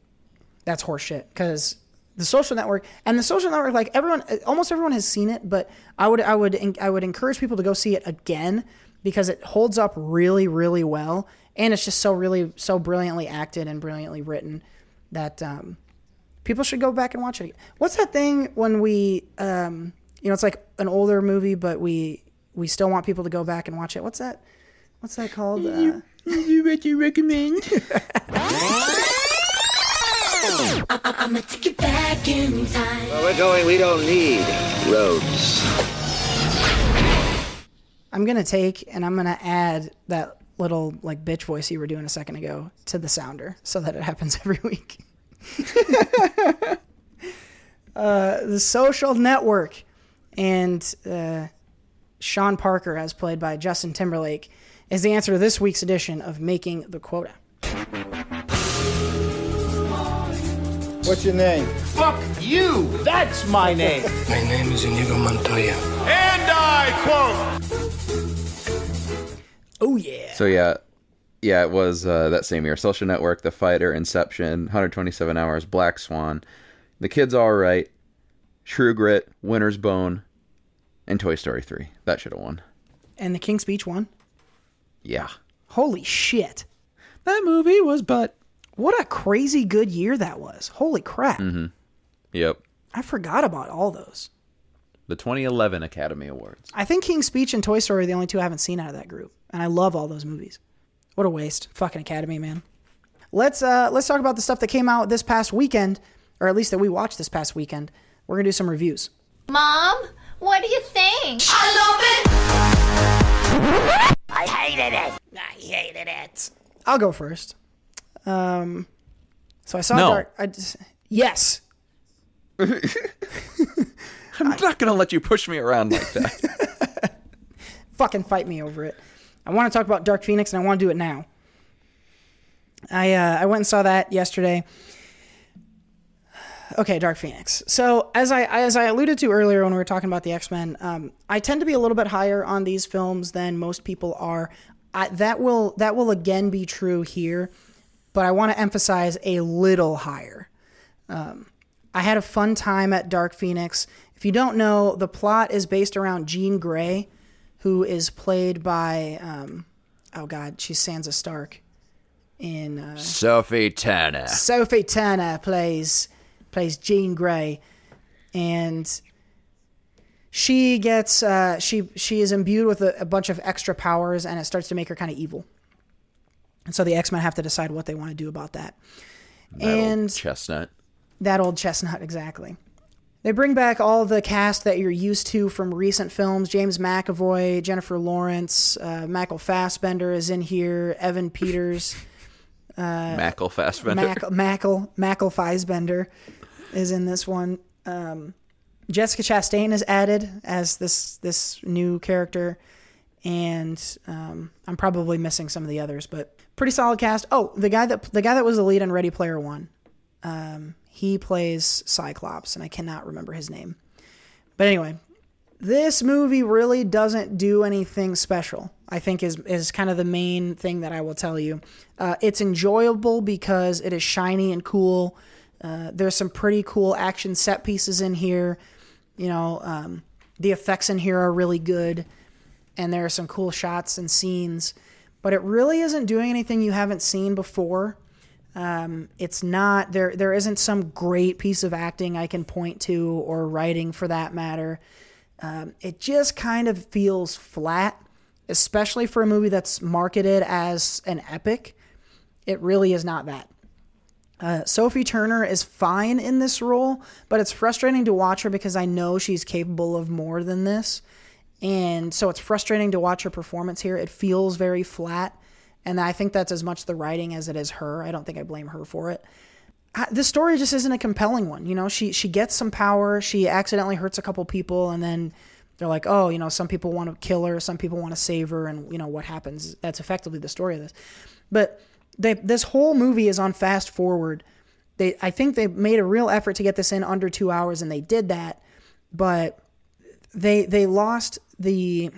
that's horseshit because the Social Network and the Social Network, like everyone, almost everyone has seen it, but I would, I would, I would encourage people to go see it again because it holds up really, really well, and it's just so really, so brilliantly acted and brilliantly written that um, people should go back and watch it. What's that thing when we, um, you know, it's like an older movie, but we we still want people to go back and watch it. What's that? What's that called? Uh, What you recommend? I'ma take you back in time. Where we're going, we don't need roads. I'm gonna take and I'm gonna add that little like bitch voice you were doing a second ago to the sounder so that it happens every week. uh, the Social Network and uh, Sean Parker, as played by Justin Timberlake, is the answer to this week's edition of Making the Quota. What's your name? Fuck you! That's my name! My name is Inigo Montoya. and I quote! Oh yeah. So yeah, yeah, it was uh, that same year. Social Network, The Fighter, Inception, 127 Hours, Black Swan, The Kid's All Right, True Grit, Winter's Bone, and Toy Story 3. That should have won. And the King's Speech one. Yeah, Holy shit. that movie was but. What a crazy good year that was. Holy crap. Mhm. Yep, I forgot about all those. the 2011 Academy Awards. I think King's Speech and Toy Story are the only two I haven't seen out of that group. And I love all those movies. What a waste. Fucking Academy, man. Let's uh let's talk about the stuff that came out this past weekend, or at least that we watched this past weekend. We're gonna do some reviews. Mom, what do you think? I love it. I hated it. I hated it. I'll go first. Um so I saw No. Dark I just Yes. I'm not gonna let you push me around like that. fucking fight me over it. I want to talk about Dark Phoenix and I want to do it now. I uh, I went and saw that yesterday. Okay, Dark Phoenix. So as I as I alluded to earlier when we were talking about the X Men, um, I tend to be a little bit higher on these films than most people are. I, that will that will again be true here, but I want to emphasize a little higher. Um, I had a fun time at Dark Phoenix. If you don't know, the plot is based around Jean Grey, who is played by um, oh god, she's Sansa Stark in uh, Sophie Turner. Sophie Turner plays plays Jean Grey, and she gets uh, she she is imbued with a, a bunch of extra powers, and it starts to make her kind of evil. And so the X Men have to decide what they want to do about that. and Chestnut. that old chestnut, exactly. They bring back all the cast that you're used to from recent films. James McAvoy, Jennifer Lawrence, uh, Michael Fassbender is in here. Evan Peters, Mackle Fassbender. Mac, Mackle, Mackle Fassbender is in this one. Um, Jessica Chastain is added as this this new character, and um, I'm probably missing some of the others, but pretty solid cast. Oh, the guy that the guy that was the lead in Ready Player One, um, he plays Cyclops, and I cannot remember his name. But anyway, this movie really doesn't do anything special. I think is is kind of the main thing that I will tell you. Uh, it's enjoyable because it is shiny and cool. Uh, there's some pretty cool action set pieces in here. You know, um, the effects in here are really good, and there are some cool shots and scenes. But it really isn't doing anything you haven't seen before. Um, it's not there. There isn't some great piece of acting I can point to, or writing for that matter. Um, it just kind of feels flat, especially for a movie that's marketed as an epic. It really is not that. Uh, Sophie Turner is fine in this role, but it's frustrating to watch her because I know she's capable of more than this. And so it's frustrating to watch her performance here. It feels very flat. And I think that's as much the writing as it is her. I don't think I blame her for it. I- This story just isn't a compelling one. You know, she she gets some power, she accidentally hurts a couple people, and then they're like, oh, you know, some people want to kill her, some people want to save her, and you know what happens. That's effectively the story of this. But they, this whole movie is on fast forward. They, I think they made a real effort to get this in under two hours, and they did that. But they they lost the.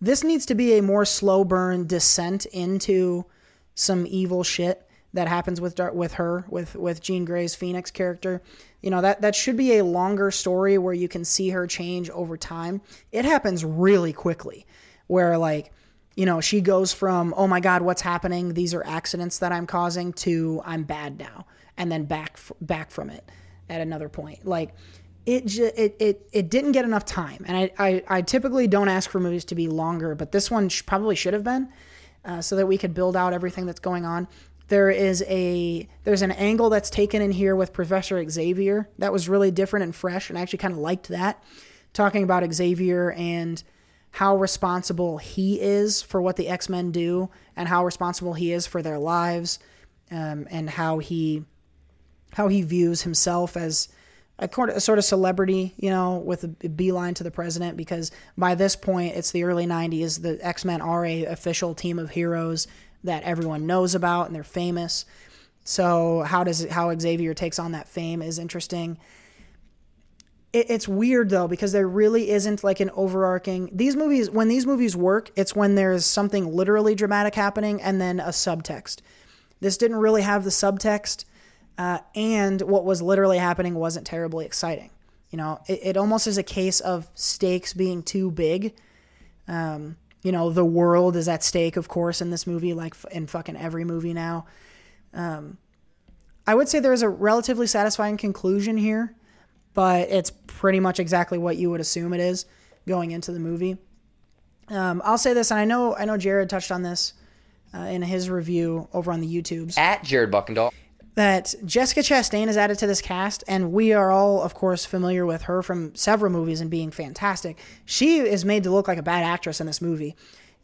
This needs to be a more slow burn descent into some evil shit that happens with with her with with Jean Grey's Phoenix character. You know that that should be a longer story where you can see her change over time. It happens really quickly, where like you know she goes from oh my god what's happening? These are accidents that I'm causing to I'm bad now and then back back from it at another point. Like it, ju- it it it didn't get enough time. And I, I I typically don't ask for movies to be longer but this one sh- probably should have been uh, so that we could build out everything that's going on. There is a there's an angle that's taken in here with Professor Xavier that was really different and fresh and I actually kind of liked that. Talking about Xavier and how responsible he is for what the X-Men do and how responsible he is for their lives um, and how he how he views himself as a, a sort of celebrity, you know, with a beeline to the president. Because by this point, it's the early '90s. The X Men are a official team of heroes that everyone knows about, and they're famous. So how does it, how Xavier takes on that fame is interesting. It, it's weird though because there really isn't like an overarching. These movies, when these movies work, it's when there's something literally dramatic happening and then a subtext. This didn't really have the subtext uh, and what was literally happening wasn't terribly exciting. You know, it, it almost is a case of stakes being too big. Um, you know, the world is at stake, of course, in this movie, like in fucking every movie now. Um, I would say there's a relatively satisfying conclusion here, but it's pretty much exactly what you would assume it is going into the movie. Um, I'll say this, and I know I know Jared touched on this uh, in his review over on the YouTubes At Jared Buckendahl. that Jessica Chastain is added to this cast, and we are all, of course, familiar with her from several movies and being fantastic. She is made to look like a bad actress in this movie,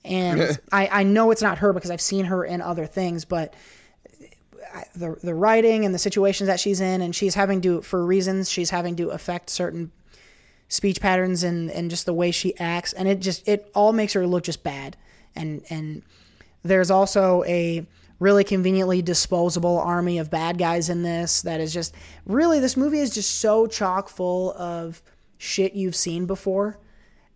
and I, I know it's not her because I've seen her in other things, but I- the the writing and the situations that she's in, and she's having to, for reasons, she's having to affect certain speech patterns and and just the way she acts, and it just it all makes her look just bad, and and there's also a really conveniently disposable army of bad guys in this that is just really this movie is just so chock full of shit you've seen before.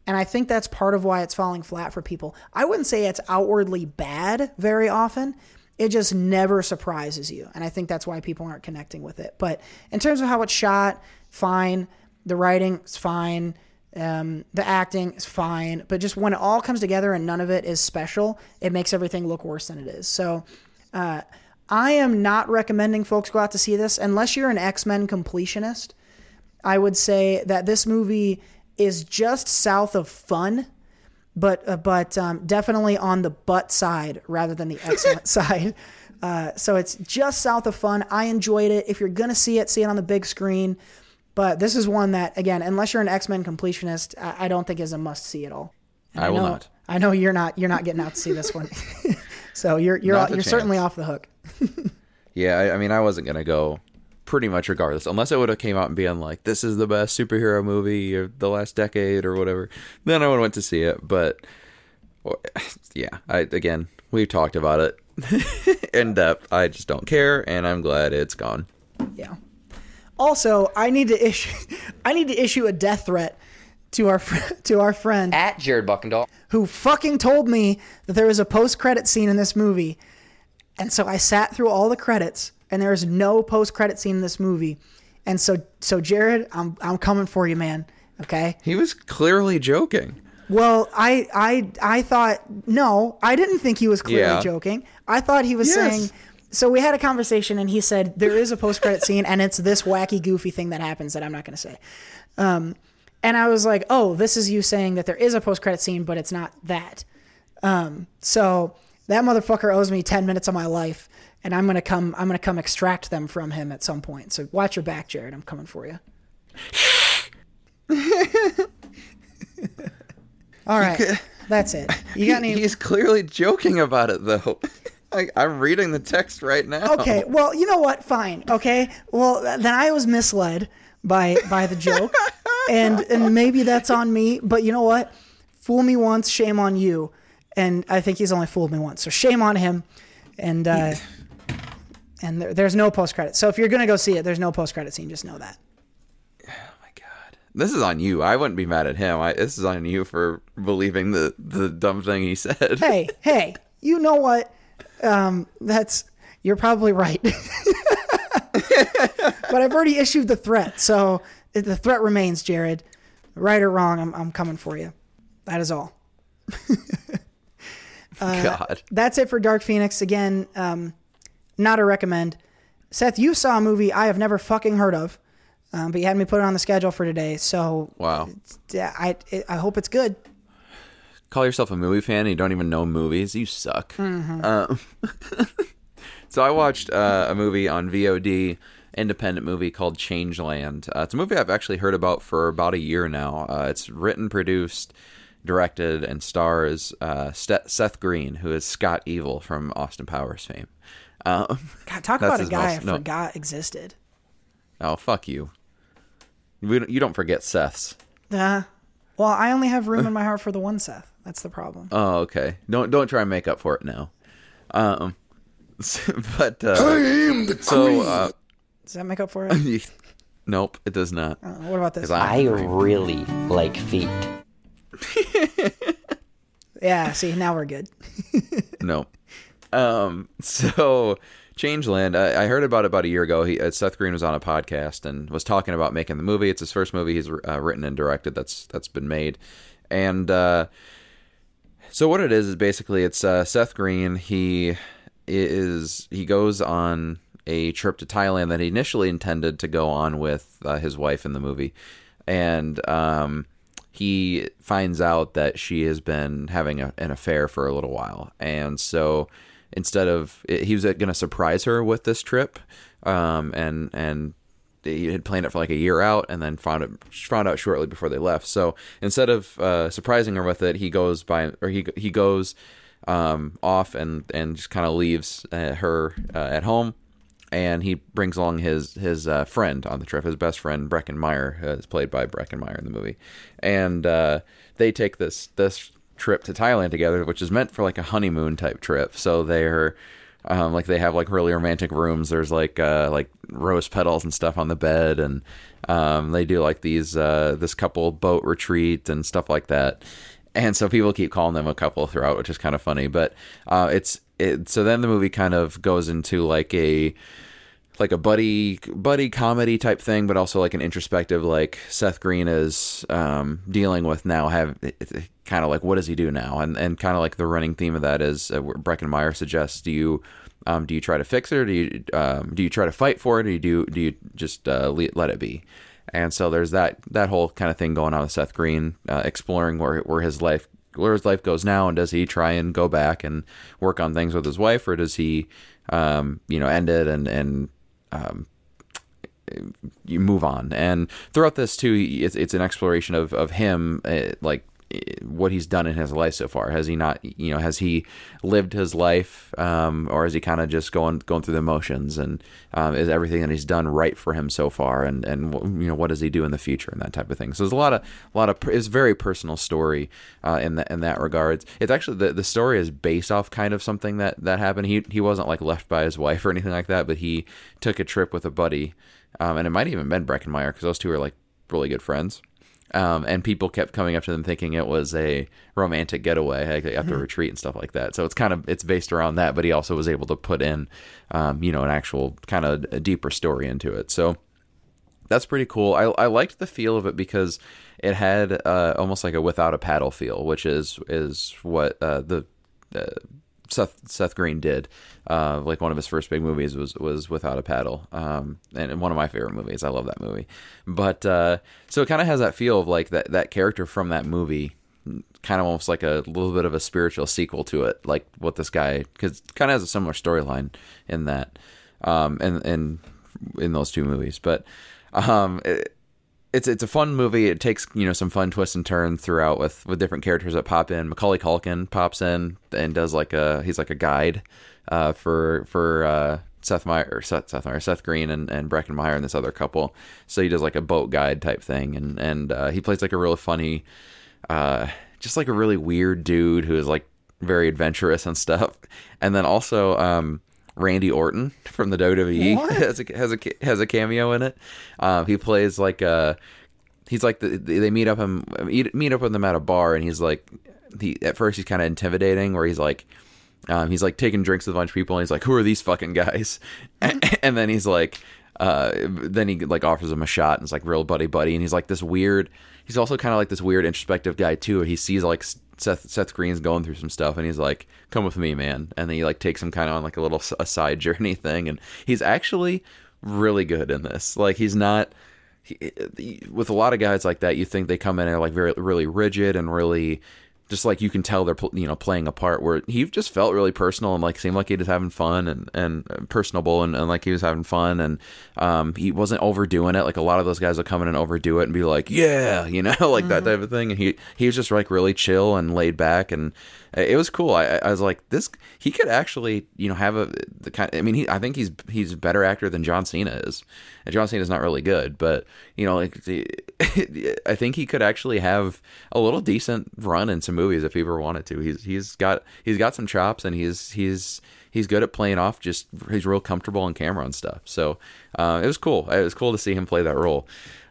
And i think that's part of why it's falling flat for people. I wouldn't say it's outwardly bad very often it just never surprises you. And i think that's why people aren't connecting with it. But in terms of how it's shot fine. The writing is fine. Um, the acting is fine, but just when it all comes together and none of it is special, it makes everything look worse than it is. So, uh, I am not recommending folks go out to see this. Unless you're an X Men completionist. I would say that this movie is just south of fun, but uh, but um, definitely on the butt side rather than the excellent side. Uh, so it's just south of fun. I enjoyed it. If you're gonna see it, see it on the big screen. But this is one that, again, unless you're an X Men completionist, I, I don't think is a must see at all. And I will know, not. I know you're not. You're not getting out to see this one. so you're you're Not a you're certainly off the hook. Yeah, I, I mean, I wasn't gonna go pretty much regardless, unless it would have came out and being like, "This is the best superhero movie of the last decade" or whatever. Then I would have went to see it. But well, yeah, I again we've talked about it in depth. I just don't care, and I'm glad it's gone. Yeah. Also, I need to issue I need to issue a death threat to our fr- to our friend At Jared Buckendahl. who fucking told me that there was a post credit scene in this movie. And so I sat through all the credits and there is no post credit scene in this movie. And so so Jared, I'm I'm coming for you, man. Okay? He was clearly joking. Well, I I I thought no, I didn't think he was clearly Yeah. joking. I thought he was Yes. saying so we had a conversation and he said there is a post credit scene and it's this wacky goofy thing that happens that I'm not going to say. Um and I was like, "Oh, this is you saying that there is a post credit scene but it's not that." Um so that motherfucker owes me 10 minutes of my life and I'm going to come I'm going to come extract them from him at some point. So watch your back, Jared. I'm coming for you. All right. That's it. You got any He's clearly joking about it though. I, I'm reading the text right now. Okay, well, you know what? Fine. Okay. Well, then I was misled by by the joke, and and maybe that's on me. But you know what? Fool me once, shame on you. And I think he's only fooled me once, so shame on him. And uh, and there, there's no post credit. So if you're gonna go see it, there's no post credit scene. Just know that. Oh my god, This is on you. I wouldn't be mad at him. I, this is on you for believing the the dumb thing he said. Hey, hey, you know what? Um, that's you're probably right. but I've already issued the threat, so the threat remains, Jared. Right or wrong, I'm I'm coming for you. That is all. God. That's it for Dark Phoenix. Again, um, not a recommend. Seth, you saw a movie I have never fucking heard of, um, but you had me put it on the schedule for today. So Wow. I I hope it's good. Call yourself a movie fan and you don't even know movies? You suck. Um, so I watched uh, a movie on VOD, independent movie called Changeland. Uh, it's a movie I've actually heard about for about a year now. Uh, it's written, produced, directed, and stars uh, Ste- Seth Green, who is Scott Evil from Austin Powers fame. Um, God, talk about a guy most- I no. forgot existed. oh, fuck you. We don't, you don't forget Seth's. Uh, well, I only have room in my heart for the one Seth. That's the problem. Oh, okay. Don't don't try and make up for it now. Um, but uh, am the so uh, Does that make up for it? nope, it does not. Uh, what about this? 'Cause I'm- I really like feet. Yeah, see, now we're good. no. Um, so Changeland, I, I heard about it about a year ago. He, uh, Seth Green was on a podcast and was talking about making the movie. It's his first movie he's uh, written and directed that's that's been made, and uh, so what it is is basically it's uh, Seth Green. He is he goes on a trip to Thailand that he initially intended to go on with uh, his wife in the movie, and um, he finds out that she has been having a, an affair for a little while, and so instead of he was going to surprise her with this trip, um, and and he had planned it for like a year out and then found it found out shortly before they left. So instead of uh, surprising her with it, he goes by or he he goes um, off and and just kind of leaves uh, her uh, at home. And he brings along his his uh, friend on the trip, his best friend Breckin Meyer, uh, is played by Breckin Meyer in the movie, and uh, they take this this trip to Thailand together, which is meant for like a honeymoon type trip. So they're um, like they have like really romantic rooms. There's like uh, like rose petals and stuff on the bed, and um, they do like these uh, this couple boat retreat and stuff like that. And so people keep calling them a couple throughout, which is kind of funny. But uh, it's it. So then the movie kind of goes into like a like a buddy buddy comedy type thing, but also like an introspective, like Seth Green is um, dealing with now. Have kind of like what does he do now, and and kind of like the running theme of that is uh, where Breckin Meyer suggests: do you um, do you try to fix it, or do you um, do you try to fight for it, or do you do, you just uh, le- let it be? And so there's that that whole kind of thing going on with Seth Green, uh, exploring where where his life where his life goes now, and does he try and go back and work on things with his wife, or does he, um, you know, end it and and um, you move on. And throughout this too, it's, it's an exploration of of him, uh, like what he's done in his life so far. Has he not, you know, has he lived his life, um, or is he kind of just going going through the motions? And um, is everything that he's done right for him so far? And and you know, what does he do in the future and that type of thing? So there's a lot of a lot of it's very personal story uh, in that in that regards. It's actually the the story is based off kind of something that that happened. He he wasn't like left by his wife or anything like that, but he took a trip with a buddy, um, and it might have even been Breckin Meyer because those two are like really good friends. Um, and people kept coming up to them thinking it was a romantic getaway like at the retreat and stuff like that. So it's kind of it's based around that, but he also was able to put in, um, you know, an actual kind of a deeper story into it. So that's pretty cool. I I liked the feel of it because it had uh, almost like a without a paddle feel, which is is what uh, the uh, Seth Seth Green did. Uh, like one of his first big movies was was Without a Paddle, um, and one of my favorite movies. I love that movie. But uh, so it kind of has that feel of like that that character from that movie kind of almost like a little bit of a spiritual sequel to it, like what this guy because kind of has a similar storyline in that, um, and and in those two movies, but um, it, it's it's a fun movie. It takes you know some fun twists and turns throughout with with different characters that pop in. Macaulay Culkin pops in and does like a he's like a guide uh, for for uh, Seth Meyer Seth Seth Meyer, Seth Green and and Breckin Meyer and this other couple. So he does like a boat guide type thing, and and uh, he plays like a really funny, uh, just like a really weird dude who is like very adventurous and stuff. And then also um, Randy Orton from the WWE has a has a has a cameo in it. Um, he plays like a he's like the, they meet up him meet up with him at a bar, and he's like he at first he's kind of intimidating, where he's like. Um, he's like taking drinks with a bunch of people, and he's like, "Who are these fucking guys?" and then he's like, uh, then he like offers him a shot, and it's like real buddy buddy, and he's like this weird. He's also kind of like this weird introspective guy too. He sees like Seth Seth Green's going through some stuff, and he's like, "Come with me, man." And then he like takes him kind of on like a little a side journey thing, and he's actually really good in this. Like he's not. He- with a lot of guys like that, you think they come in and are like very really rigid and really just like you can tell they're you know playing a part where he just felt really personal and like seemed like he was having fun and and uh, personable and, and like he was having fun and um he wasn't overdoing it. Like a lot of those guys will come in and overdo it and be like yeah you know like that type of thing. And he he was just like really chill and laid back and it was cool I, I was like this he could actually you know have a the kind I mean he I think he's he's a better actor than John Cena is and John Cena's not really good but you know like the, I think he could actually have a little decent run in some movies if he ever wanted to. He's he's got he's got some chops and he's he's he's good at playing off. Just he's real comfortable on camera and stuff. So uh, it was cool. It was cool to see him play that role.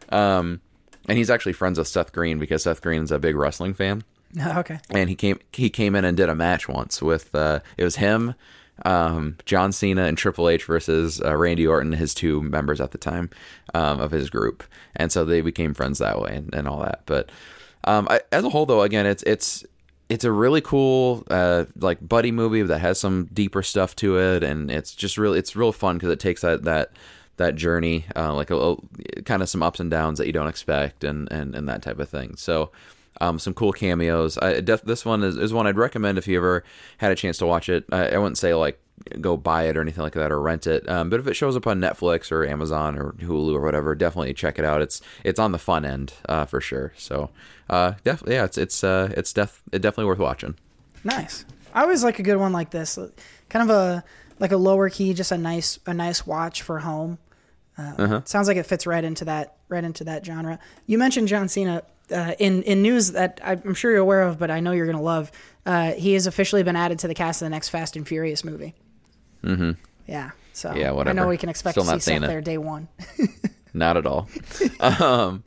Um, and he's actually friends with Seth Green because Seth Green's a big wrestling fan okay. and he came he came in and did a match once with uh, it was him, um, John Cena and Triple H versus uh, Randy Orton, his two members at the time um, of his group, and so they became friends that way and, and all that. But um, I, as a whole, though, again, it's it's it's a really cool uh, like buddy movie that has some deeper stuff to it, and it's just really it's real fun because it takes that that that journey, uh, like a, a- kind of some ups and downs that you don't expect, and and and that type of thing. So. Um, some cool cameos. I, def- this one is, is one I'd recommend if you ever had a chance to watch it. I, I wouldn't say like go buy it or anything like that or rent it. Um, but if it shows up on Netflix or Amazon or Hulu or whatever, definitely check it out. It's it's on the fun end uh, for sure. So uh, definitely, yeah, it's it's uh, it's def- it definitely worth watching. Nice. I always like a good one like this, kind of a like a lower key, just a nice a nice watch for home. Uh, Sounds like it fits right into that right into that genre. You mentioned John Cena uh, in in news that I'm sure you're aware of, but I know you're gonna love. Uh, he has officially been added to the cast of the next Fast and Furious movie. Mm-hmm. Yeah. So Yeah, whatever. I know we can expect Still to see Seth there day one. Not at all. um,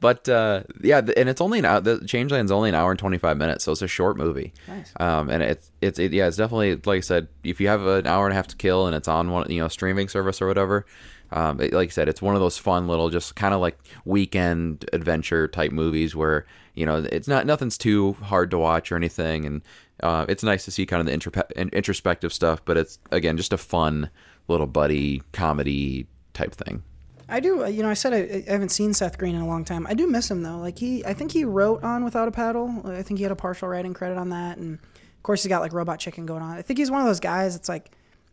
but uh, yeah, and it's only an hour. The Changeland's only an hour and twenty five minutes, so it's a short movie. Nice. Um, and it's it's it, yeah, it's definitely like I said, if you have an hour and a half to kill and it's on one you know streaming service or whatever. Um, it, like I said, it's one of those fun little, just kind of like weekend adventure type movies where you know it's not nothing's too hard to watch or anything, and uh, it's nice to see kind of the introspective stuff. But it's again just a fun little buddy comedy type thing. I do. uh, You know, I said I, I haven't seen Seth Green in a long time. I do miss him though. Like he, I think he wrote on Without a Paddle. I think he had a partial writing credit on that, and of course he's got like Robot Chicken going on. I think he's one of those guys that's like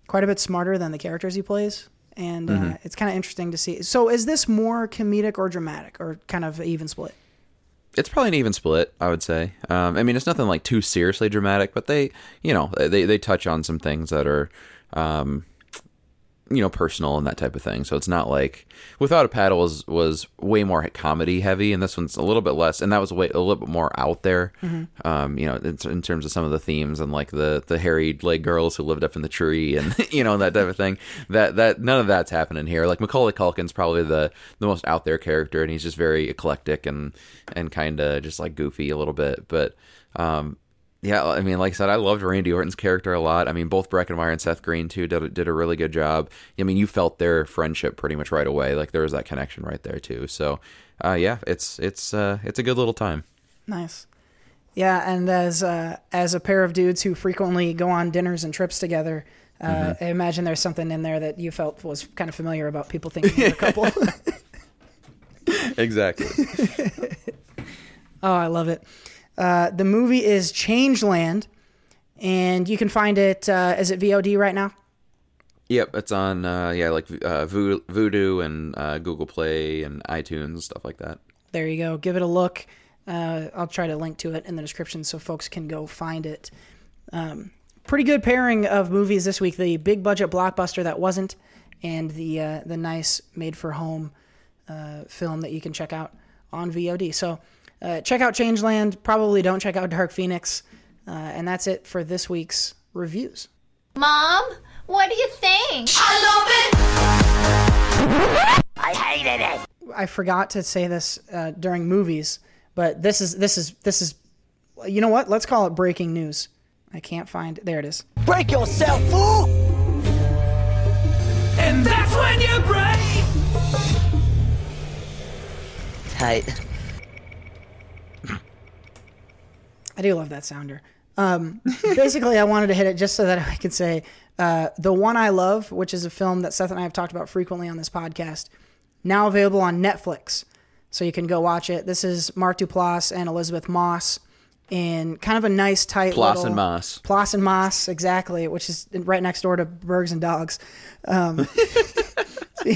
quite a bit smarter than the characters he plays, and uh, it's kind of interesting to see. So, is this more comedic or dramatic, or kind of even split? it's probably an even split, I would say. Um, I mean, it's nothing like too seriously dramatic, but they, you know, they they touch on some things that are, um, you know, personal and that type of thing. So it's not like Without a Paddle was was way more comedy heavy, and this one's a little bit less, and that was way a little bit more out there. Um, you know, in, in terms of some of the themes and like the the hairy leg girls who lived up in the tree and you know that type of thing. That that none of that's happening here. Like Macaulay Culkin's probably the the most out there character, and he's just very eclectic and and kind of just like goofy a little bit, but. Um, yeah, I mean, like I said, I loved Randy Orton's character a lot. I mean, both Breckin Meyer and Seth Green too did a, did a really good job. I mean, you felt their friendship pretty much right away. Like there was that connection right there too. So, uh, yeah, it's it's uh, it's a good little time. Nice. Yeah, and as uh, as a pair of dudes who frequently go on dinners and trips together, uh, I imagine there's something in there that you felt was kind of familiar about people thinking you're a couple. Exactly. Oh, I love it. Uh, the movie is Changeland, and you can find it. Uh, is it VOD right now? Yep, it's on uh, yeah like uh, Vudu and uh, Google Play and iTunes stuff like that. There you go. Give it a look. Uh, I'll try to link to it in the description so folks can go find it. Um, pretty good pairing of movies this week: the big budget blockbuster that wasn't, and the uh, the nice made for home uh, film that you can check out on VOD. So uh, check out Changeland. Probably don't check out Dark Phoenix. Uh, and that's it for this week's reviews. Mom, what do you think? I love it. I hated it. I forgot to say this uh, during movies, but this is this is this is. You know what? Let's call it breaking news. I can't find. There it is. Break yourself, fool! And that's when you break. Tight. I do love that sounder. Um, basically, I wanted to hit it just so that I could say uh, the one I love, which is a film that Seth and I have talked about frequently on this podcast, now available on Netflix, so you can go watch it. This is Mark Duplass and Elisabeth Moss in kind of a nice, tight Ploss little- and Moss. Ploss and Moss, exactly, which is right next door to Bergs and Dogs. Um, so, you,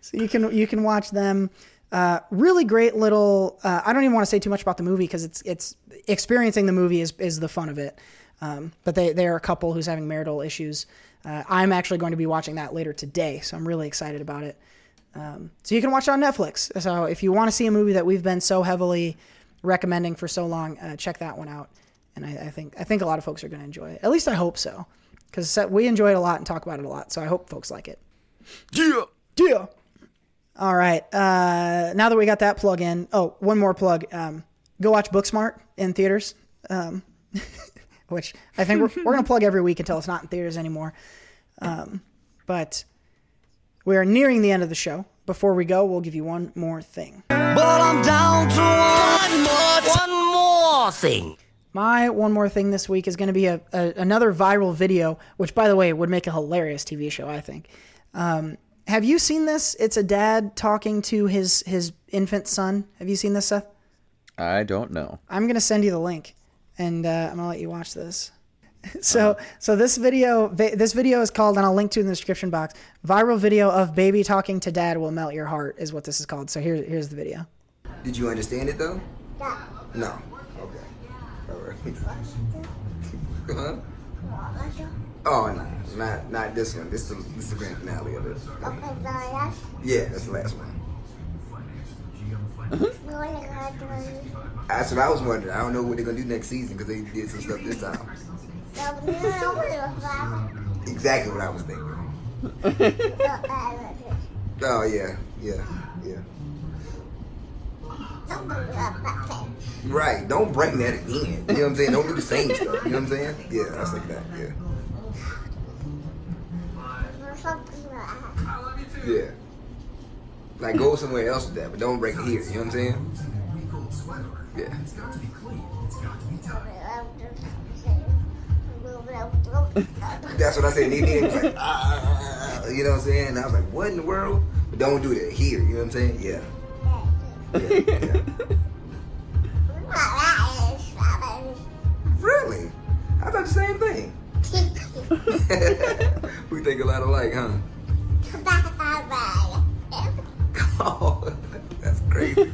so you can you can watch them. Uh, really great little. Uh, I don't even want to say too much about the movie because it's it's experiencing the movie is is the fun of it. Um, but they they're a couple who's having marital issues. Uh, I'm actually going to be watching that later today, so I'm really excited about it. Um, so you can watch it on Netflix. So if you want to see a movie that we've been so heavily recommending for so long, uh, check that one out. And I, I think I think a lot of folks are going to enjoy it. At least I hope so, because we enjoy it a lot and talk about it a lot. So I hope folks like it. Yeah. Yeah. All right. Uh, now that we got that plug in, oh, one more plug. Um, go watch Booksmart in theaters, um, which I think we're, we're going to plug every week until it's not in theaters anymore. Um, but we are nearing the end of the show. Before we go, we'll give you one more thing. But I'm down to one more, one more thing. My one more thing this week is going to be a, a another viral video, which by the way would make a hilarious TV show. I think. Um, have you seen this? It's a dad talking to his his infant son. Have you seen this, Seth? I don't know. I'm gonna send you the link, and uh, I'm gonna let you watch this. So, so this video, this video is called, and I'll link to it in the description box. Viral video of baby talking to dad will melt your heart is what this is called. So here, here's the video. Did you understand it though? No. Okay. All right. huh? Oh no, not not this one. This is this is the grand finale of it. Okay, yeah, that's the last one. Mm-hmm. That's what I was wondering. I don't know what they're gonna do next season because they did some stuff this time. Exactly what I was thinking. Oh yeah, yeah, yeah. Right. Don't bring that again. You know what I'm saying? Don't do the same stuff. You know what I'm saying? Yeah, I was like that. Yeah. Yeah. Like go somewhere else with that, but don't break it here. You know what I'm saying? Yeah. That's what I said. He did. Like, ah, ah, ah, ah, you know what I'm saying? And I was like, what in the world? But don't do that here. You know what I'm saying? Yeah. Really? I thought the same thing. we think a lot alike, huh? Oh, that's crazy.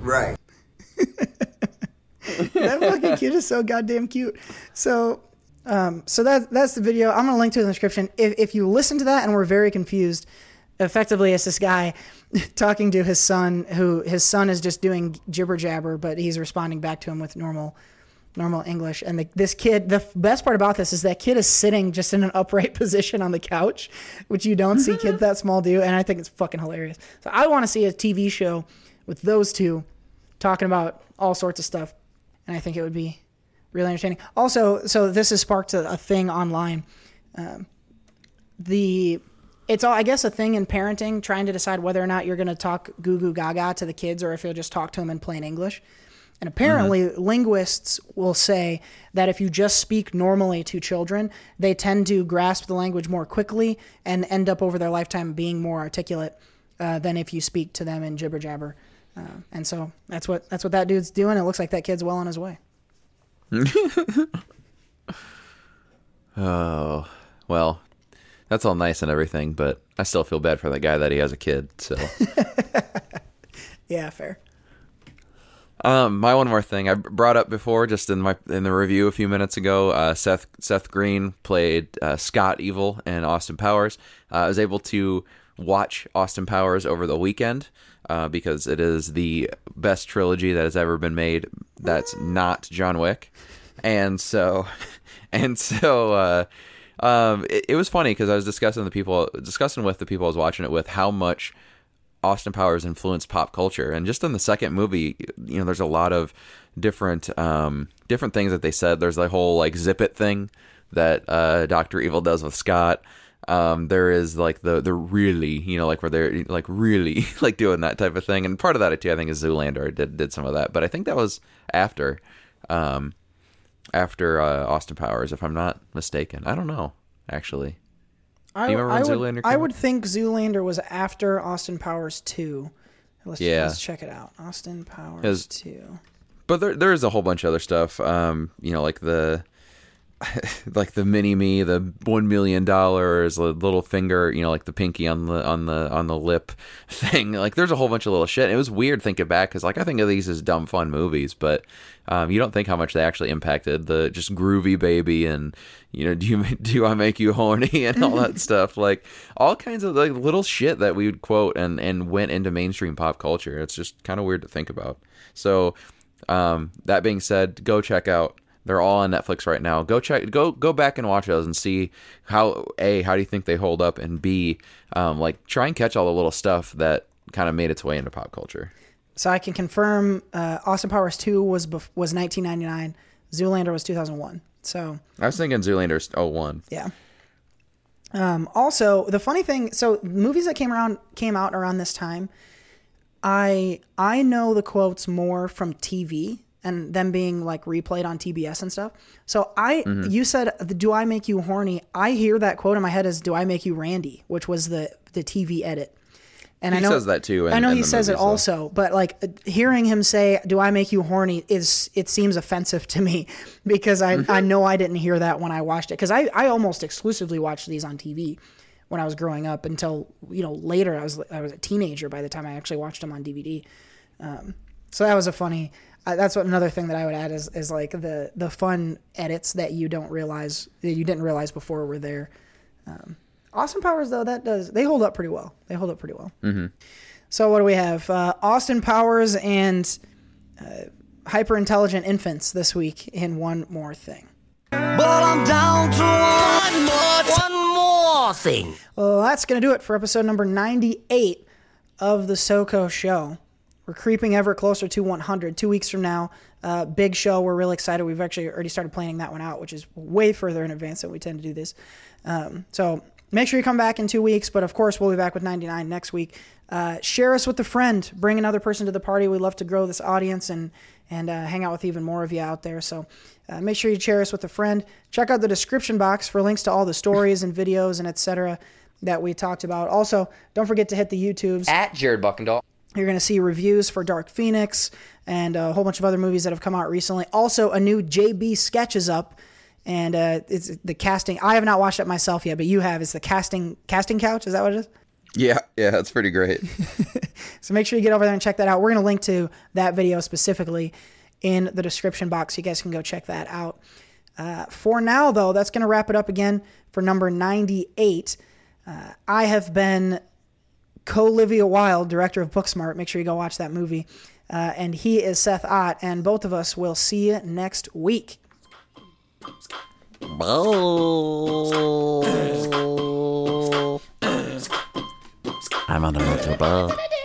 Right. that fucking kid is so goddamn cute. So, um, so that that's the video. I'm gonna link to it in the description. If if you listen to that and we're very confused, effectively it's this guy talking to his son, who his son is just doing jibber jabber, but he's responding back to him with normal normal English. And the, this kid, the best part about this is that kid is sitting just in an upright position on the couch, which you don't see kids that small do. And I think it's fucking hilarious. So I want to see a TV show with those two talking about all sorts of stuff. And I think it would be really entertaining. Also, so this has sparked a, a thing online. Um, the it's all I guess a thing in parenting, trying to decide whether or not you're going to talk goo goo gaga to the kids or if you'll just talk to them in plain English. And apparently, linguists will say that if you just speak normally to children, they tend to grasp the language more quickly and end up over their lifetime being more articulate uh, than if you speak to them in jibber jabber. Uh, and so that's what that's what that dude's doing. It looks like that kid's well on his way. oh well, that's all nice and everything, but I still feel bad for the guy that he has a kid. So yeah, fair. Um, my one more thing I brought up before, just in my in the review a few minutes ago. Uh, Seth Seth Green played uh, Scott Evil and Austin Powers. Uh, I was able to watch Austin Powers over the weekend uh, because it is the best trilogy that has ever been made. That's not John Wick, and so and so. Uh, um, it, it was funny because I was discussing the people discussing with the people I was watching it with how much Austin Powers influenced pop culture. And just in the second movie, you know, there's a lot of different um, different things that they said. There's the whole like zip it thing that uh, Doctor Evil does with Scott. Um, there is like the the really, you know, like where they're like really like doing that type of thing. And part of that too, I think, is Zoolander did did some of that. But I think that was after um, after uh, Austin Powers, if I'm not mistaken. I don't know actually. I, I would, I would think Zoolander was after Austin Powers 2. Let's, yeah. let's check it out. Austin Powers 2. But there there is a whole bunch of other stuff. Um, you know, like the like the mini me, the one million dollars, the little finger, you know, like the pinky on the on the on the lip thing. Like, there's a whole bunch of little shit. It was weird thinking back because, like, I think of these as dumb fun movies, but um, you don't think how much they actually impacted the just groovy baby and you know, do you do I make you horny and all that stuff. Like all kinds of like little shit that we would quote and and went into mainstream pop culture. It's just kind of weird to think about. So, um, that being said, go check out they're all on Netflix right now. Go check, go go back and watch those and see how a how do you think they hold up, and b um, like try and catch all the little stuff that kind of made its way into pop culture. So I can confirm, uh, Austin Powers two was bef- was 1999. Zoolander was 2001. So I was thinking Zoolander's 01. Yeah. Um, also, the funny thing, so movies that came around came out around this time. I I know the quotes more from TV and them being like replayed on TBS and stuff. So I, mm-hmm. you said, "Do I make you horny?" I hear that quote in my head as "Do I make you Randy?" which was the the TV edit. And he I know he says that too. In, I know he says it also, but like hearing him say, "Do I make you horny?" is it seems offensive to me because I I know I didn't hear that when I watched it because I I almost exclusively watched these on TV when I was growing up until you know later I was I was a teenager by the time I actually watched them on DVD. Um, so that was a funny that's what another thing that I would add is, is like the the fun edits that you don't realize that you didn't realize before were there. Um, Austin Powers though that does they hold up pretty well. They hold up pretty well. Mm-hmm. So what do we have? Uh, Austin Powers and uh, hyper intelligent infants this week in one more thing. But I'm down to one more, one more thing. Well, that's gonna do it for episode number ninety eight of the SoCo Show. We're creeping ever closer to 100. Two weeks from now, uh, big show. We're really excited. We've actually already started planning that one out, which is way further in advance than we tend to do this. Um, so make sure you come back in two weeks. But of course, we'll be back with 99 next week. Uh, share us with a friend. Bring another person to the party. We love to grow this audience and and uh, hang out with even more of you out there. So uh, make sure you share us with a friend. Check out the description box for links to all the stories and videos and etc. that we talked about. Also, don't forget to hit the YouTubes at Jared Buckendahl. You're going to see reviews for Dark Phoenix and a whole bunch of other movies that have come out recently. Also, a new JB sketch is up, and uh, it's the casting. I have not watched it myself yet, but you have. It's the casting casting couch. Is that what it is? Yeah, yeah, that's pretty great. so make sure you get over there and check that out. We're going to link to that video specifically in the description box. You guys can go check that out. Uh, for now, though, that's going to wrap it up again for number 98. Uh, I have been co-Livia Wilde, director of Booksmart. Make sure you go watch that movie. Uh, and he is Seth Ott, and both of us will see you next week. I'm on the road to